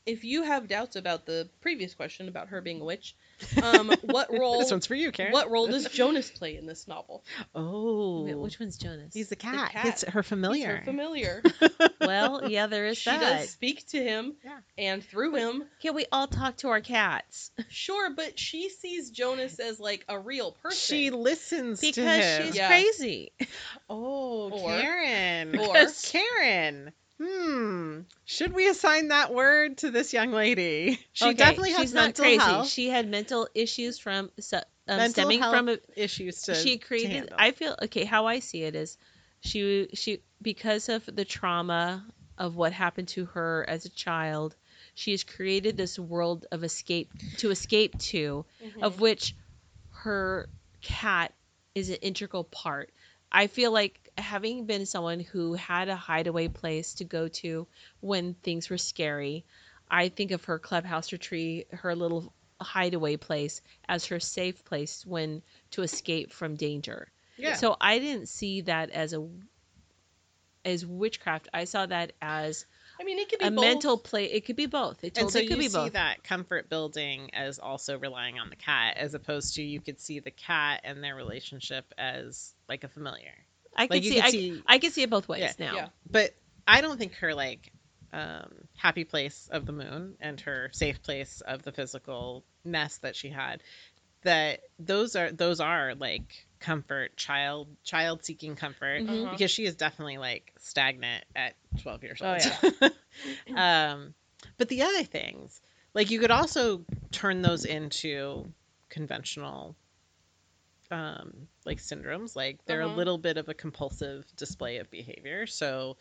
if you have doubts about the previous question about her being a witch, um, what role? This one's for you, Karen. what role does Jonas play in this novel? Oh, Wait, which one's Jonas? he's the cat. cat. It's her He's familiar. her familiar. well, yeah, there is that. she that. does speak to him, Yeah. and through him, Can we all talk to our cats? sure. But she sees Jonas as like a real person. She listens to Because him. she's Yeah. crazy. Oh, Or- Karen. or- Karen. Hmm. Should we assign that word to this young lady? She Okay, definitely has she's not mental crazy. health She had mental issues from um, Mental stemming from a, issues to. she created handle. i feel okay how i see it is she she because of the trauma of what happened to her as a child she has created this world of escape to escape to Mhm. of which her cat is an integral part i feel like having been someone who had a hideaway place to go to when things were scary i think of her clubhouse retreat her little hideaway place as her safe place when to escape from danger yeah. so I didn't see that as a as witchcraft. I saw that as I mean, it could be a both. mental play. It could be both. It and totally so could you be see both. that comfort building as also relying on the cat, as opposed to you could see the cat and their relationship as like a familiar. I could Like you see. could I, see, I could see it both ways Yeah, now. yeah. but I don't think her like um, happy place of the moon and her safe place of the physical mess that she had. That those are those are like comfort child child seeking comfort Mhm. Uh-huh. because she is definitely like stagnant at 12 years Oh, old. um, but the other things, like you could also turn those into conventional um like syndromes like they're a little bit of a compulsive display of behavior so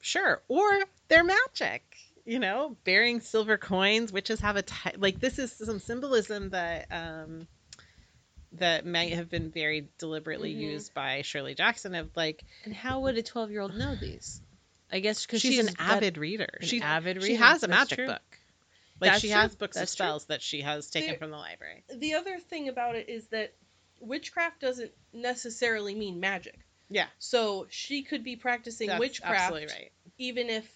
sure or they're magic you know bearing silver coins witches have a ty- like this is some symbolism that um that might have been very deliberately Mhm. used by Shirley Jackson of like And how would a twelve year old know these? I guess because she's, she's, an avid reader. an She avid she has a magic true. book. Like That's she true. has books of That's true. spells that she has taken There- from the library. the other thing about it is that witchcraft doesn't necessarily mean magic. Yeah. So she could be practicing That's witchcraft absolutely right. even if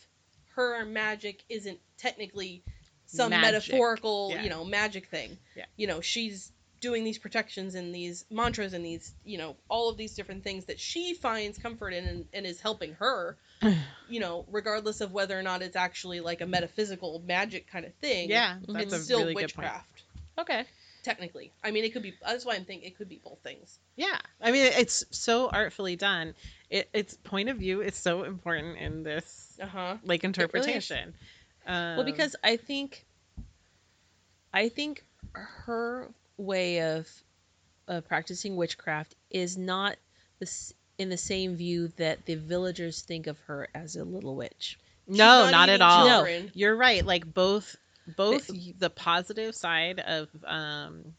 her magic isn't technically some Magic. metaphorical, Yeah. you know, magic thing. Yeah. You know, she's doing these protections and these mantras and these you know all of these different things that she finds comfort in and, and is helping her you know regardless of whether or not it's actually like a metaphysical magic kind of thing Yeah, that's it's a still really good point. witchcraft Okay. Technically i mean it could be that's why i'm thinking it could be both things Yeah, I mean it's so artfully done. It, its point of view is so important in this uh-huh like really interpretation. Well, Um, because I think, I think her way of, of practicing witchcraft is not this in the same view that the villagers think of her as a little witch. She's no, not, at all. children. You're right. Like both both The- positive side of um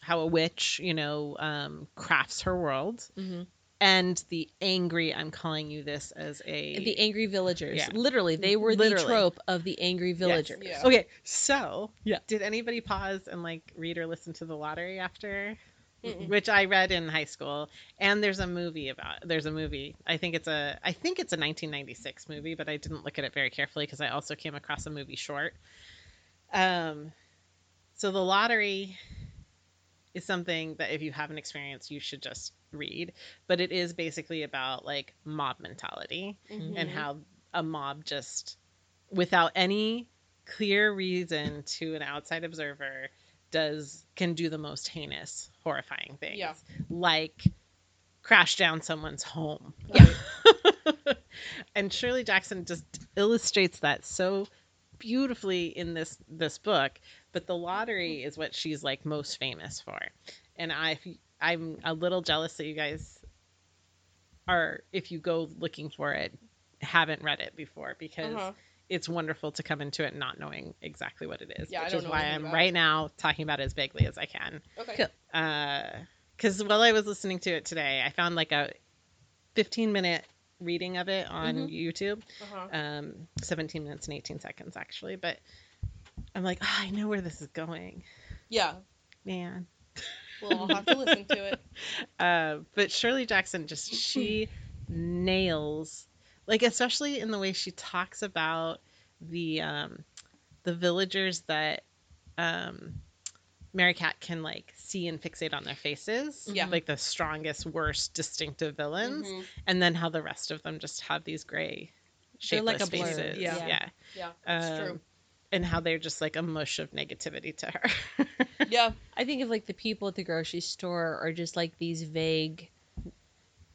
how a witch, you know, um crafts her world Mm-hmm. and the angry I'm calling you this as a The angry villagers. Yeah. Literally, they were Literally. the trope of the angry villagers. Yeah. Okay, so Yeah. did anybody pause and like read or listen to the lottery after? Mm-mm. Which I read in high school, and there's a movie about. There's a movie. I think it's a. I think it's a 1996 movie, but I didn't look at it very carefully because I also came across a movie short. Um, so the lottery is something that if you haven't experienced, you should just read. But it is basically about like mob mentality Mhm. and how a mob just without any clear reason to an outside observer does can do the most heinous horrifying things Yeah. like crash down someone's home Yeah. and shirley jackson just illustrates that so beautifully in this this book but the lottery is what she's like most famous for and i i'm a little jealous that you guys are if you go looking for it haven't read it before because Uh-huh. It's wonderful to come into it not knowing exactly what it is Yeah, I which don't is know why i'm about right now talking about it as vaguely as i can okay Cool. because while I was listening to it today, I found like a 15 minute reading of it on Mhm. YouTube, uh-huh. um, 17 minutes and 18 seconds actually. But I'm like, "Ah, I know where this is going, yeah man. well i'll have to listen to it Uh, but Shirley Jackson just she nails like especially in the way she talks about the um, the villagers that um, Merricat can like see and fixate on their faces. Yeah. Like the strongest, worst, distinctive villains. Mhm. And then how the rest of them just have these gray They're shapeless like a blur. faces. Yeah. Yeah. yeah it's Um, true And how they're just like a mush of negativity to her. yeah I think of like the people at the grocery store are just like these vague,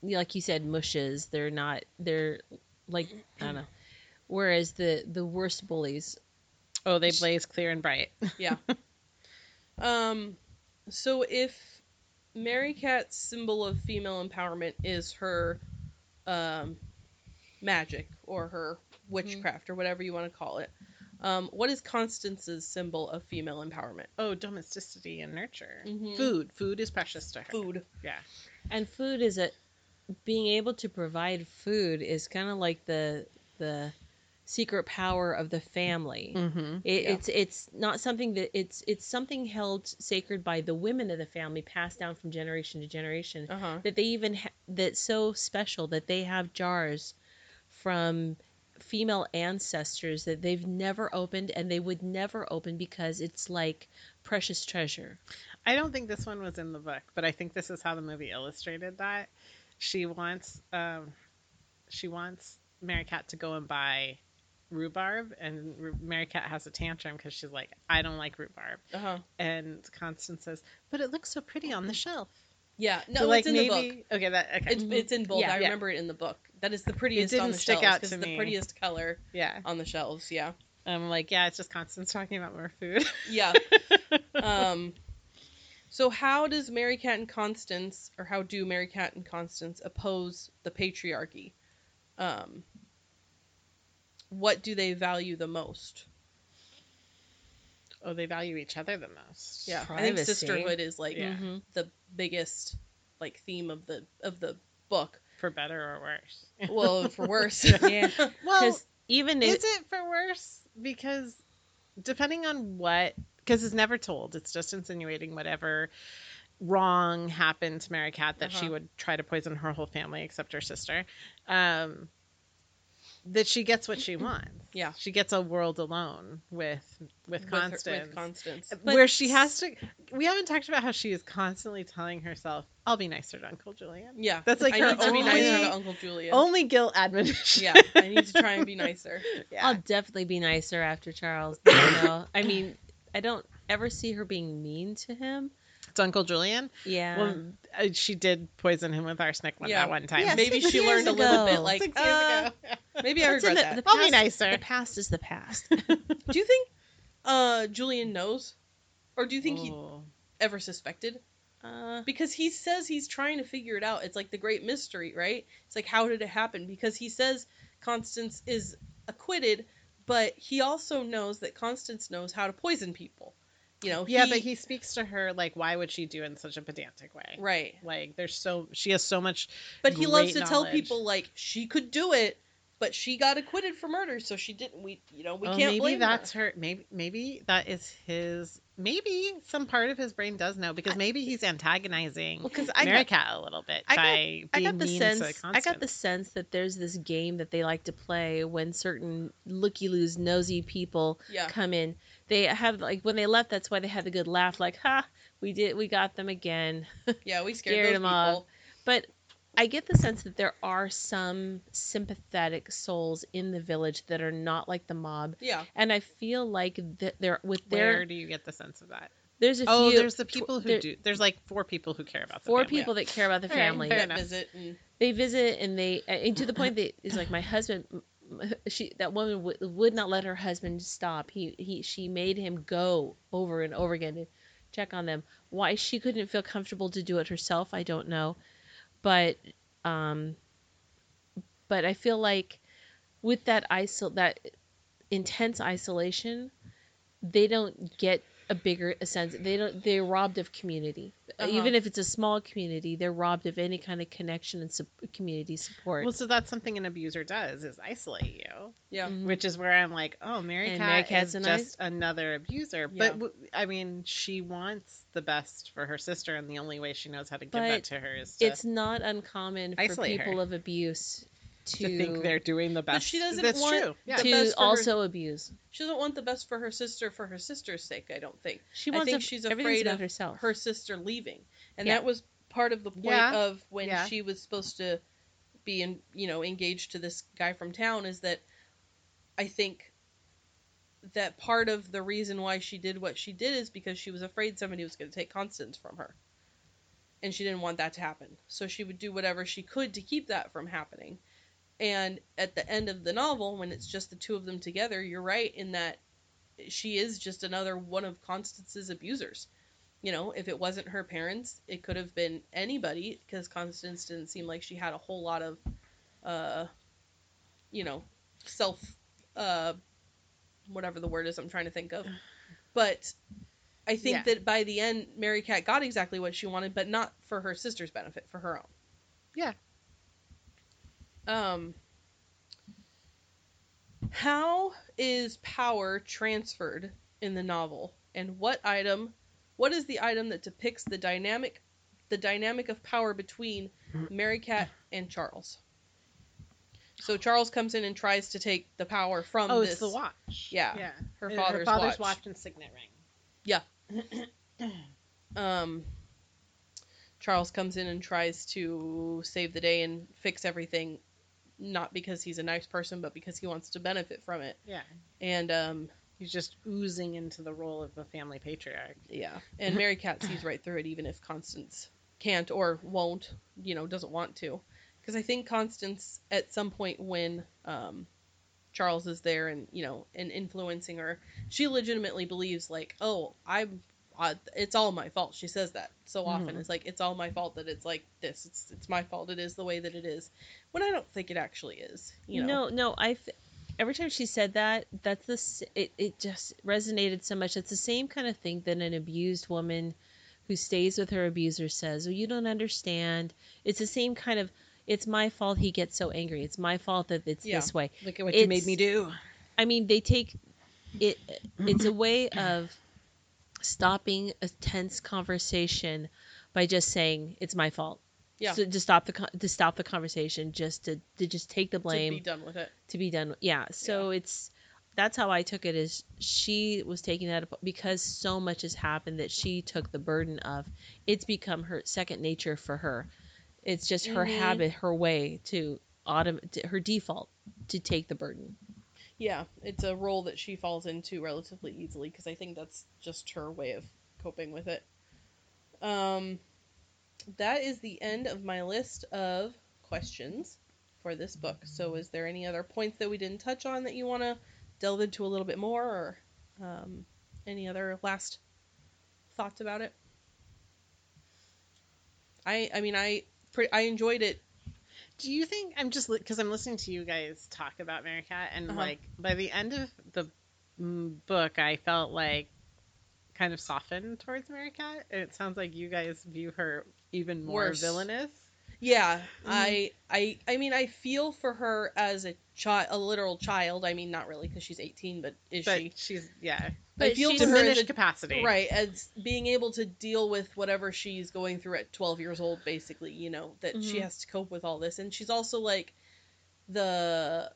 like you said, mushes. They're not. They're like I don't know. Whereas the the worst bullies, oh, they blaze clear and bright. Yeah. Um, so if Merricat's symbol of female empowerment is her um, magic or her witchcraft or whatever you want to call it, um, what is Constance's symbol of female empowerment? Oh, domesticity and nurture. Mhm. Food. Food is precious to her. Food. Yeah. and food is a being able to provide food is kind of like the the secret power of the family. Mm-hmm. It, Yeah. It's it's not something that it's it's something held sacred by the women of the family, passed down from generation to generation. Uh huh. That they even ha- that's so special that they have jars from female ancestors that they've never opened and they would never open because it's like precious treasure. I don't think this one was in the book, but I think this is how the movie illustrated that. She wants um, she wants Merricat to go and buy rhubarb, and Ru- Merricat has a tantrum because she's like, I don't like rhubarb, Uh huh. and Constance says, but it looks so pretty on the shelf. Yeah. No, So, like it's in the book. maybe okay, that okay, It's, it's in bold. Yeah. I Yeah. remember it in the book. That is the prettiest on didn't the stick shelves out to it's the prettiest color yeah. on the shelves. Yeah. I'm like, yeah, it's just Constance talking about more food. Yeah. um, so how does Merricat and Constance, or how do Merricat and Constance oppose the patriarchy? Um, what do they value the most? oh, they value each other the most. Yeah, I think sisterhood is like Yeah. Mhm. the biggest like theme of the of the book. for better or worse. Well, for worse. Yeah. well, even if is it for worse? Because depending on what, because it's never told. It's just insinuating whatever wrong happened to Merricat that she Uh-huh. would try to poison her whole family except her sister. Um, that she gets what she wants. Yeah. she gets a world alone with with With her- Constance. With Constance. where she has to. We haven't talked about how she is constantly telling herself, "I'll be nicer to Uncle Julian." Yeah. That's like I her need to be nicer only- to Uncle Julian. Only guilt admonition. Yeah, I need to try and be nicer. yeah. I'll definitely be nicer after Charles. You know, I mean, I don't ever see her being mean to him. It's Uncle Julian. Yeah. Well, uh, she did poison him with arsenic one Yeah. that one time. Yeah, Maybe she learned a little bit like, Six years uh, ago. maybe I regret the, that. the I'll be nicer. The past is the past. Do you think uh, Julian knows? Or do you think he Oh. ever suspected? Uh, Because he says he's trying to figure it out. It's like the great mystery, right? It's like, how did it happen? Because he says Constance is acquitted, but he also knows that Constance knows how to poison people. You know, Yeah, but he speaks to her like, why would she do it in such a pedantic way? Right. Like, there's so she has so much. But he loves to great tell people, like, she could do it, but she got acquitted for murder, so she didn't. We, you know, we well, can't maybe blame that's her. her. Maybe maybe that is his. Maybe some part of his brain does know because maybe he's antagonizing well, because I Mary got, a little bit I got- by I got the mean sense I got the sense that there's this game that they like to play when certain looky loos nosy people Yeah. come in. They have like when they left. That's why they had the good laugh. Like, ha, we did, we got them again. Yeah, we scared, Scared those him people. off. But I get the sense that there are some sympathetic souls in the village that are not like the mob, Yeah. and I feel like that they're with Where do you get the sense of that? There's a few Oh, few. there's the people who there- do. There's like four people who care about the Four family. people that care about the All right, family. fair That enough. visit and they visit and they and to the point that is like my husband she that woman w- would not let her husband stop he he she made him go over and over again to check on them why she couldn't feel comfortable to do it herself i don't know but um but i feel like with that isol that intense isolation they don't get a bigger a sense they don't they're robbed of community Uh-huh. even if it's a small community they're robbed of any kind of connection and sup- community support Well, so that's something an abuser does is isolate you, yeah. Mhm. which is where I'm like, oh, Mary And Cat Merricat's is a just another abuser. Yeah. But w- I mean, she wants the best for her sister, and the only way she knows how to give But that to her is to, it's not uncommon for people her. of abuse to, to think they're doing the best. But best. she doesn't That's want true. Yeah. to best for her- also abuse She doesn't want the best for her sister for her sister's sake. I don't think she I wants think to- she's afraid of herself her sister leaving, and Yeah. that was part of the point Yeah. of when Yeah. she was supposed to be in, you know, engaged to this guy from town. Is that I think that part of the reason why she did what she did is because she was afraid somebody was going to take Constance from her, and she didn't want that to happen. So she would do whatever she could to keep that from happening. And at the end of the novel, when it's just the two of them together, you're right in that she is just another one of Constance's abusers. You know, if it wasn't her parents, it could have been anybody because Constance didn't seem like she had a whole lot of, uh, you know, self, uh, whatever the word is I'm trying to think of. But I think Yeah. that by the end, Merricat got exactly what she wanted, but not for her sister's benefit, for her own. Yeah. Um, how is power transferred in the novel, and what item, what is the item that depicts the dynamic, the dynamic of power between Merricat and Charles? So Charles comes in and tries to take the power from oh, this. it's the watch. Yeah. yeah. Her father's father's watch. and signet ring. Yeah. um, Charles comes in and tries to save the day and fix everything, not because he's a nice person, but because he wants to benefit from it. Yeah. And um, He's just oozing into the role of the family patriarch. yeah, and Mary Cat sees right through it, even if Constance can't or won't, you know, doesn't want to. Because I think Constance, at some point when um, Charles is there and you know and influencing her, she legitimately believes like, oh, I'm. Uh, it's all my fault. She says that so often. Mhm. It's like it's all my fault that it's like this. It's it's my fault. It is the way that it is. When I don't think it actually is. You know. no no i th- every time she said that that's the it, it just resonated so much it's the same kind of thing that an abused woman who stays with her abuser says well you don't understand it's the same kind of it's my fault he gets so angry it's my fault that it's Yeah. this way Look at what you you made made me me do. I mean, they take it. It's a way of stopping a tense conversation by just saying it's my fault. Yeah. So to stop the to stop the conversation, just to to just take the blame. To be done with it. to be done. Yeah. So it's that's how I took it. Is she was taking that because so much has happened that she took the burden of. It's become her second nature for her. It's just her Mhm. habit, her way to autom- to, her default to take the burden. Yeah, it's a role that she falls into relatively easily because I think that's just her way of coping with it. Um, that is the end of my list of questions for this book. So, is there any other points that we didn't touch on that you want to delve into a little bit more, or um, any other last thoughts about it? I, I mean, I, I enjoyed it. Do you think I'm just because I'm listening to you guys talk about Merricat and Uh-huh. like by the end of the mm, book, I felt like kind of softened towards Merricat. And it sounds like you guys view her even more Worse. villainous. Yeah, Mm-hmm. I, I, I mean, I feel for her as a child, a literal child. I mean, not really because she's 18, but is But she? she's yeah, I But feel she's her as diminished capacity. right as being able to deal with whatever she's going through at 12 years old, basically. You know that she Mhm. has to cope with all this, and she's also like the.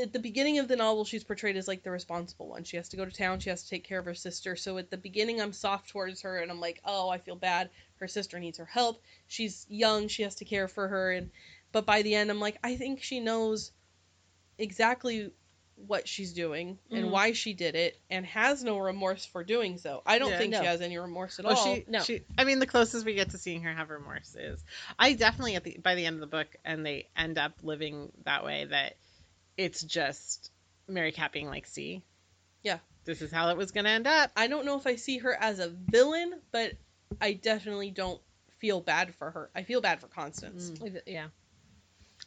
At the beginning of the novel, she's portrayed as like the responsible one. She has to go to town. She has to take care of her sister. So at the beginning, I'm soft towards her, and I'm like, oh, I feel bad. Her sister needs her help. She's young. She has to care for her, and but by the end, I'm like, I think she knows exactly what she's doing and Mhm. why she did it, and has no remorse for doing so. I don't Yeah. think she has any remorse at Well, all. she, No. she, I mean, the closest we get to seeing her have remorse is, I definitely at the by the end of the book, and they end up living that way. That it's just Merricat being like, "See, Yeah. this is how it was gonna end up." I don't know if I see her as a villain, but I definitely don't feel bad for her. I feel bad for Constance. Mm. Yeah.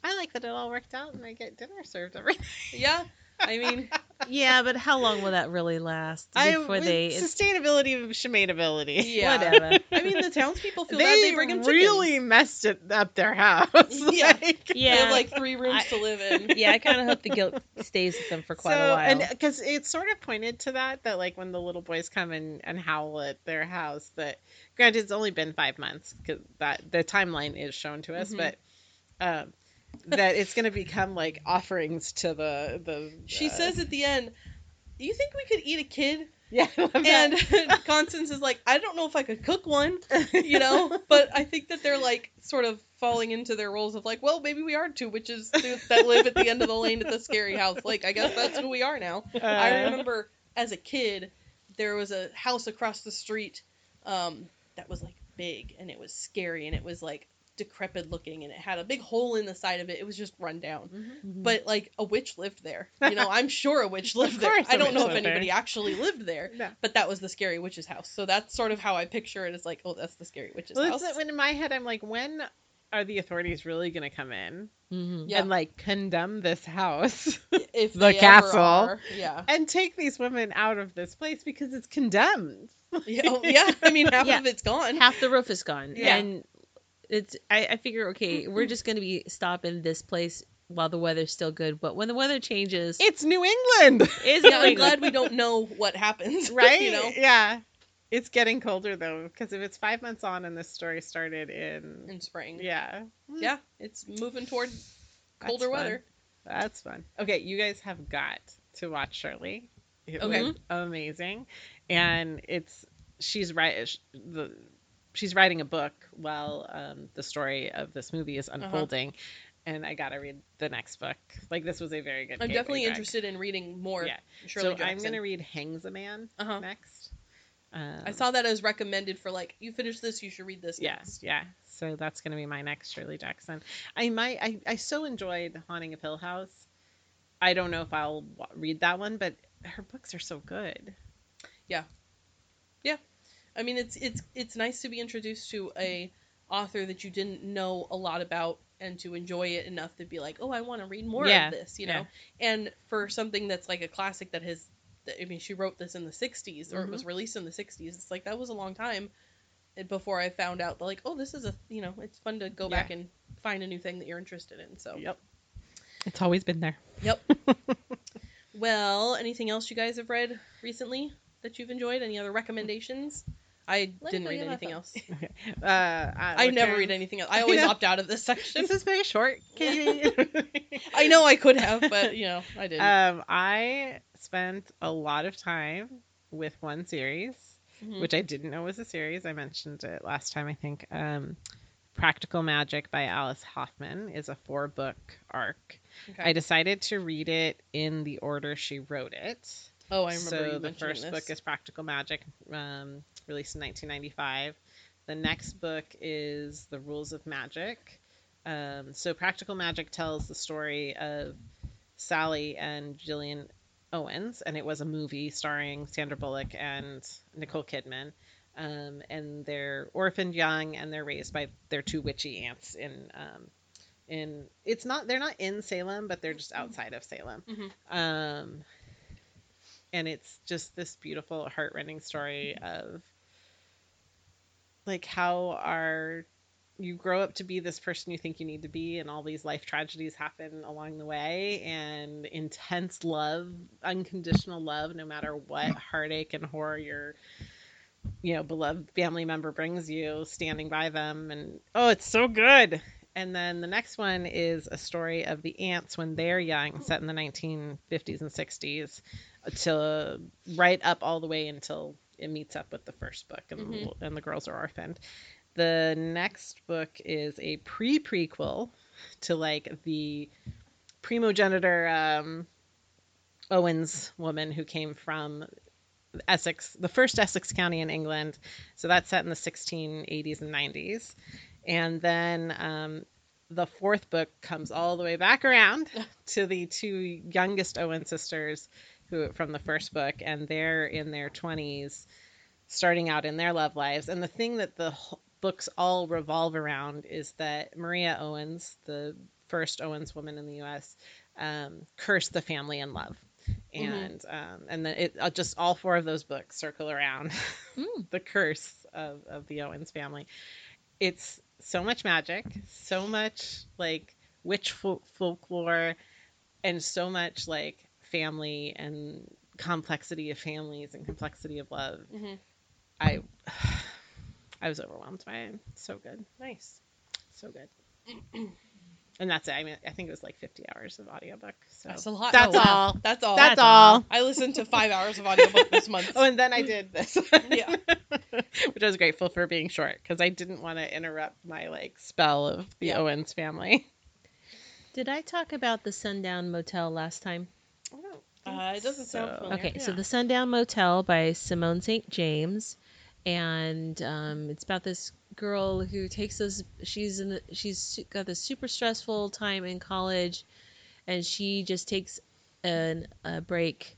I like that it all worked out, and I get dinner served every. Yeah, I mean, Yeah, but how long will that really last I before they? Sustainability of shemainability. yeah. Whatever. I mean, the townspeople feel they, bad. They bring them really messed it up their house. Yeah. Like- They have like three rooms I- to live in. yeah, I kind of hope the guilt stays with them for quite so, a while. And because it sort of pointed to that, that like when the little boys come and, and howl at their house, that granted it's only been five months because that the timeline is shown to us, Mhm. but um, that it's going to become like offerings to the the. She uh, says at the end, you think we could eat a kid?" "Yeah," I. And Constance is like, "I don't know if I could cook one." you know but i think that they're like sort of falling into their roles of like well maybe we are two witches th- that live at the end of the lane at the scary house like i guess that's who we are now i Uh, remember as a kid there was a house across the street um, that was like big and it was scary and it was like decrepit looking and it had a big hole in the side of it it was just run down Mhm. but like a witch lived there you know i'm sure a witch lived there I don't know if lived there. anybody actually lived there No. but that was the scary witch's house. So that's sort of how I picture it. it. Is like, oh, that's the scary witch's Well, house. it's, when in my head, I'm like, when are the authorities really going to come in Mhm. Yeah. and like condemn this house if the castle. are. Yeah. and take these women out of this place because it's condemned? Yeah, oh, yeah. I mean, half Yeah. of it's gone. half the roof is gone Yeah. and it's I, I figure okay we're mm-hmm. just going to be stopping this place while the weather's still good but when the weather changes It's New England, is Yeah, I'm glad we don't know what happens. right? you know, Yeah. It's getting colder though, because if it's five months on and this story started in, in spring. yeah, hmm. Yeah, it's moving toward That's colder fun. weather. That's fun. Okay, you guys have got to watch Shirley. It Okay. was amazing, and it's she's right. The she's writing a book while um, the story of this movie is Uh-huh. unfolding, and I gotta read the next book. Like this was a very good. I'm definitely drug. interested in reading more. Yeah. Shirley so I'm gonna read "Hangs a Man" Uh-huh. next. Um, I saw that as recommended for like you finish this, you should read this. Yeah, yeah. So that's gonna be my next Shirley Jackson. I might. I, I so enjoyed Haunting of Hill House. I don't know if I'll read that one, but her books are so good. I mean, it's it's it's nice to be introduced to a author that you didn't know a lot about and to enjoy it enough to be like, oh, I want to read more Yeah, of this, you know. yeah. And for something that's like a classic that has, I mean, she wrote this in the '60s or it Mm-hmm. was released in the '60s. It's like that was a long time eh, before I found out that like, oh, this is a, you know, it's fun to go Yeah. back and find a new thing that you're interested in. So, Yep. It's always been there. yep. well, anything else you guys have read recently that you've enjoyed? Any other recommendations? I Let didn't read anything else. Uh, uh, I what never read anything else. I I always know. opt out of this section. This is very short, Katie. I know I could have, but you know, I didn't. um, I spent a lot of time with one series, Mhm. which I didn't know was a series. I mentioned it last time, I think. Um, Practical Magic by Alice Hoffman is a four book arc. Okay. I decided to read it in the order she wrote it. Oh, I remember so the first this. book is Practical Magic, um, released in 1995. The next book is The Rules of Magic. Um, so Practical Magic tells the story of Sally and Gillian Owens, and it was a movie starring Sandra Bullock and Nicole Kidman. Um, and they're orphaned young, and they're raised by their two witchy aunts in um, in it's not they're not in Salem, but they're just outside of Salem. Mhm. Um, and it's just this beautiful, heartrending story mm-hmm. of like how our you grow up to be this person you think you need to be and all these life tragedies happen along the way and intense love unconditional love no matter what mm-hmm. heartache and horror your you know beloved family member brings you standing by them and oh it's so good. And then the next one is a story of the ants when they're young oh. set in the 1950s and 60s to right up all the way until it meets up with the first book and, Mhm. and the girls are orphaned the next book is a pre prequel to like the primogenitor um, Owens woman who came from Essex, the first Essex County in England. So that's set in the 1680s and 90s. And then um, the fourth book comes all the way back around to the two youngest Owen sisters who from the first book, and they're in their 20s, starting out in their love lives. And the thing that the books all revolve around is that Maria Owens, the first Owens woman in the U.S., um, cursed the family in love. Mhm. And um, and then it uh, just all four of those books circle around Mm. the curse of, of the Owens family. It's so much magic, so much like witch fol- folklore, and so much like family and complexity of families and complexity of love. Mhm. I I was overwhelmed by it. So good, Nice. so good. and that's it. I mean, I think it was like 50 hours of audiobook. So That's a lot. That's Oh, wow. all. That's all. That's That's all. I listened to five hours of audiobook this month. Oh, and then I did this. Yeah. Which I was grateful for being short because I didn't want to interrupt my like spell of the Yeah. Owens family. Did I talk about the Sundown Motel last time? Uh, it doesn't sound familiar. Okay, so the Sundown Motel by Simone St. James, and um, it's about this girl who takes those. She's in. She's su- got this super stressful time in college, and she just takes an, a break,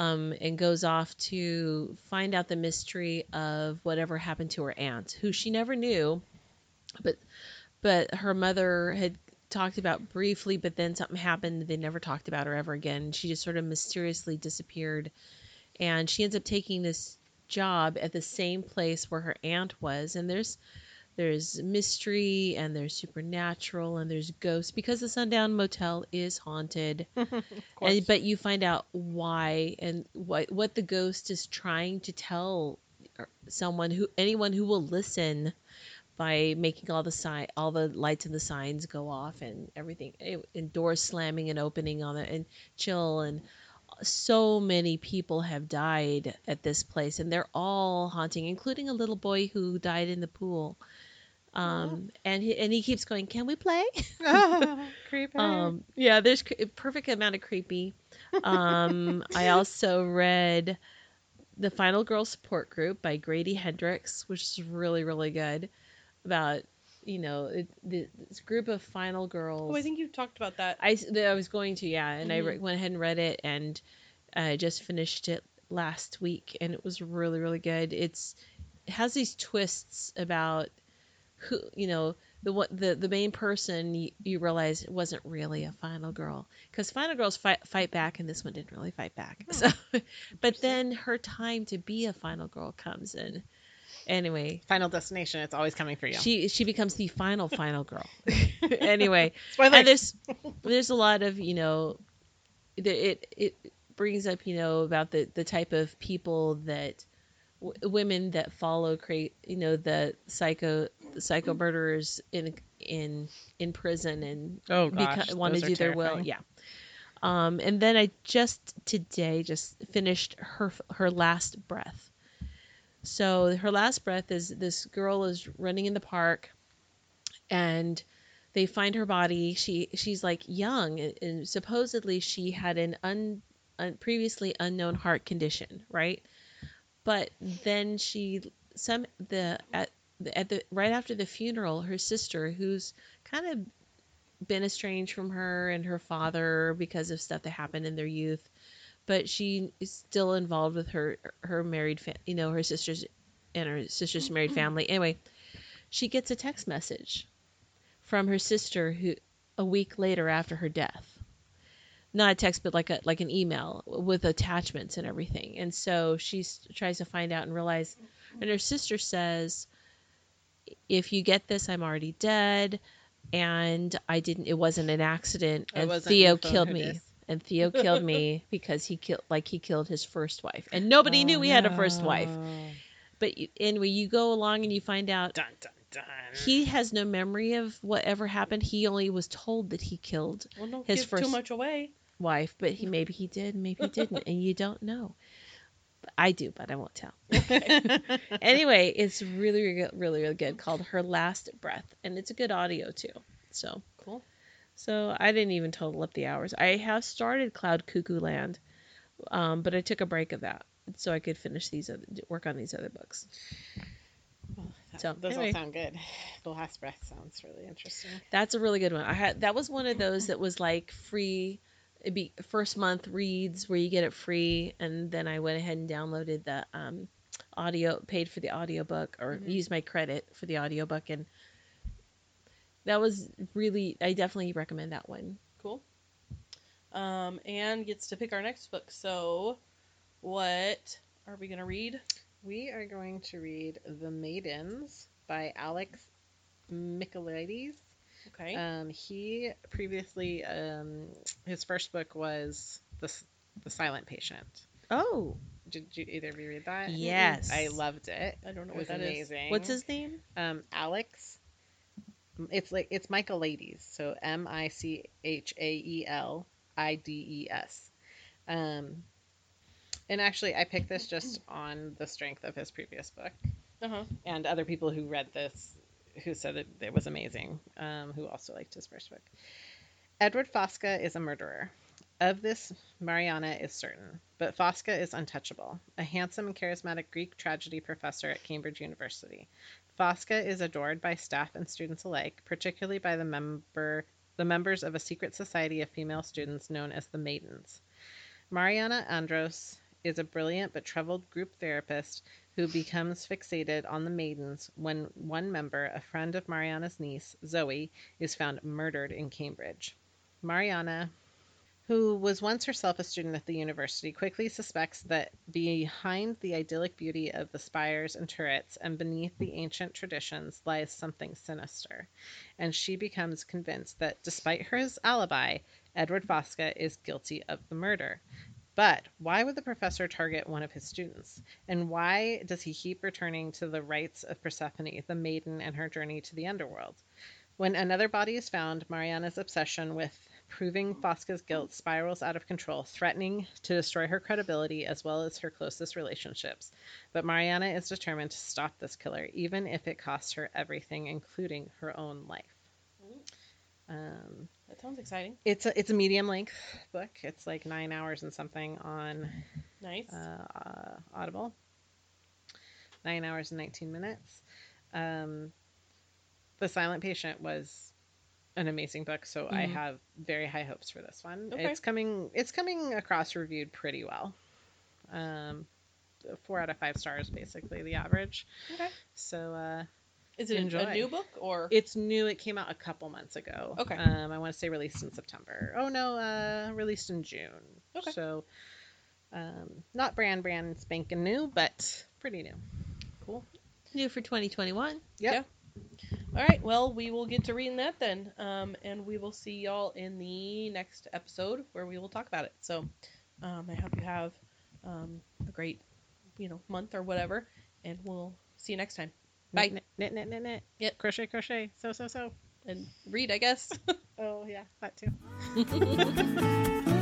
um, and goes off to find out the mystery of whatever happened to her aunt, who she never knew, but but her mother had talked about briefly, but then something happened. They never talked about her ever again. She just sort of mysteriously disappeared. And she ends up taking this job at the same place where her aunt was. And there's there's mystery and there's supernatural and there's ghosts because the Sundown Motel is haunted. And, but you find out why and what what the ghost is trying to tell someone who anyone who will listen by making all the sign all the lights and the signs go off and everything and doors slamming and opening on it and chill and so many people have died at this place and they're all haunting including a little boy who died in the pool um and he and he keeps going can we play Creepy. um, yeah, there's cre- a perfect amount of creepy. Um, I also read The Final Girl Support Group by Grady Hendrix, which is really, really good. About, you know, it, this group of final girls. Oh, I think you talked about that. I, I I was going to, yeah, and I re- Mhm. went ahead and read it, and I just finished it last week, and it was really, really good. It's it has these twists about who, you know, the what the the main person you, you realize wasn't really a final girl because final girls fight fight back, and this one didn't really fight back. So, but then her time to be a final girl comes in. Anyway, Final destination. It's always coming for you. she she becomes the final final girl. anyway, Spoilers. and there's there's a lot of you know it it brings up you know about the the type of people that w- women that follow create you know the psycho the psycho murderers in in in prison and Oh beca- want to do their will. Yeah. Um, and then I just today just finished her her last breath. So her last breath is this girl is running in the park, and they find her body. She she's like young, and- supposedly she had an un, un previously unknown heart condition, right? But then she some the at at the right after the funeral, her sister, who's kind of been estranged from her and her father because of stuff that happened in their youth but she is still involved with her her married fa- you know her sisters and her sister's married family. Anyway she gets a text message from her sister who a week later after her death. Not a text but like a like an email with attachments and everything. And so she tries to find out and realize and her sister says if you get this i'm already dead and i didn't it wasn't an accident and theo killed me and theo killed me because he killed like he killed his first wife. And nobody knew he had a first wife. Oh. But you- anyway you go along and you find out Dun dun dun. he has no memory of whatever happened. He only was told that he killed Well, don't His give too first- much away. wife but he maybe he did maybe he didn't and you don't know. I do but i won't tell. Anyway it's really really really, really good called her last breath and it's a good audio too. So Cool. So i didn't even total up the hours i have started cloud cuckoo land um, but i took a break of that so i could finish these other work on these other books So, those anyway. all sound good. The last breath sounds really interesting. That's a really good one. I had that was one of those that was like free. It'd be first month reads where you get it free, and then I went ahead and downloaded the um, audio, paid for the audiobook, or Mhm. used my credit for the audiobook, and that was really. I definitely recommend that one. Cool. Um, and gets to pick our next book. So, what are we gonna read? We are going to read The Maidens by Alex Michaelides. Okay. Um, he previously, um, his first book was The, the Silent Patient. Oh, Did you either of you read that? Yes. I loved it. I don't know It what was that is. amazing. what's his name? Um, Alex. It's like it's Michael Ladies, so M I C H A E L I D E S. Um, and actually, I picked this just on the strength of his previous book, Uh huh. and other people who read this, who said it, it was amazing, um, who also liked his first book. Edward Fosca is a murderer. Of this, Mariana is certain, but Fosca is untouchable, a handsome and charismatic Greek tragedy professor at Cambridge University. Fosca is adored by staff and students alike, particularly by the member the members of a secret society of female students known as the Maidens. Mariana Andros is a brilliant but troubled group therapist who becomes fixated on the maidens when one member, a friend of Mariana's niece, Zoe, is found murdered in Cambridge. Mariana, who was once herself a student at the university, quickly suspects that behind the idyllic beauty of the spires and turrets and beneath the ancient traditions lies something sinister. And she becomes convinced that despite her alibi, Edward Fosca is guilty of the murder. But why would the professor target one of his students? And why does he keep returning to the rites of Persephone, the maiden, and her journey to the underworld? When another body is found, Mariana's obsession with proving Fosca's guilt spirals out of control, threatening to destroy her credibility as well as her closest relationships. But Mariana is determined to stop this killer, even if it costs her everything, including her own life. Um, That sounds exciting. it's a it's a medium length book. It's like nine hours and something on Nice. uh, uh, Audible. Nine hours and 19 minutes. Um, the Silent Patient was an amazing book, so I Mhm. have very high hopes for this one. Okay. It's coming. It's coming across reviewed pretty well. Um, four out of five stars, basically the average. okay. So uh, Is it a- a new book or? it's new. It came out a couple months ago. Okay. Um, I want to say released in September. Oh no, uh, released in June. Okay. So, um, not brand brand spanking new, but pretty new. cool. New for 2021. Yep. All right, well, we will get to reading that then. Um, and we will see y'all in the next episode where we will talk about it. So um, I hope you have um, a great, you know, month or whatever. And we'll see you next time. Bye. Knit, knit, knit, knit, knit. Yep. Crochet, crochet. So, so, so. And read, I guess. oh, yeah, that too.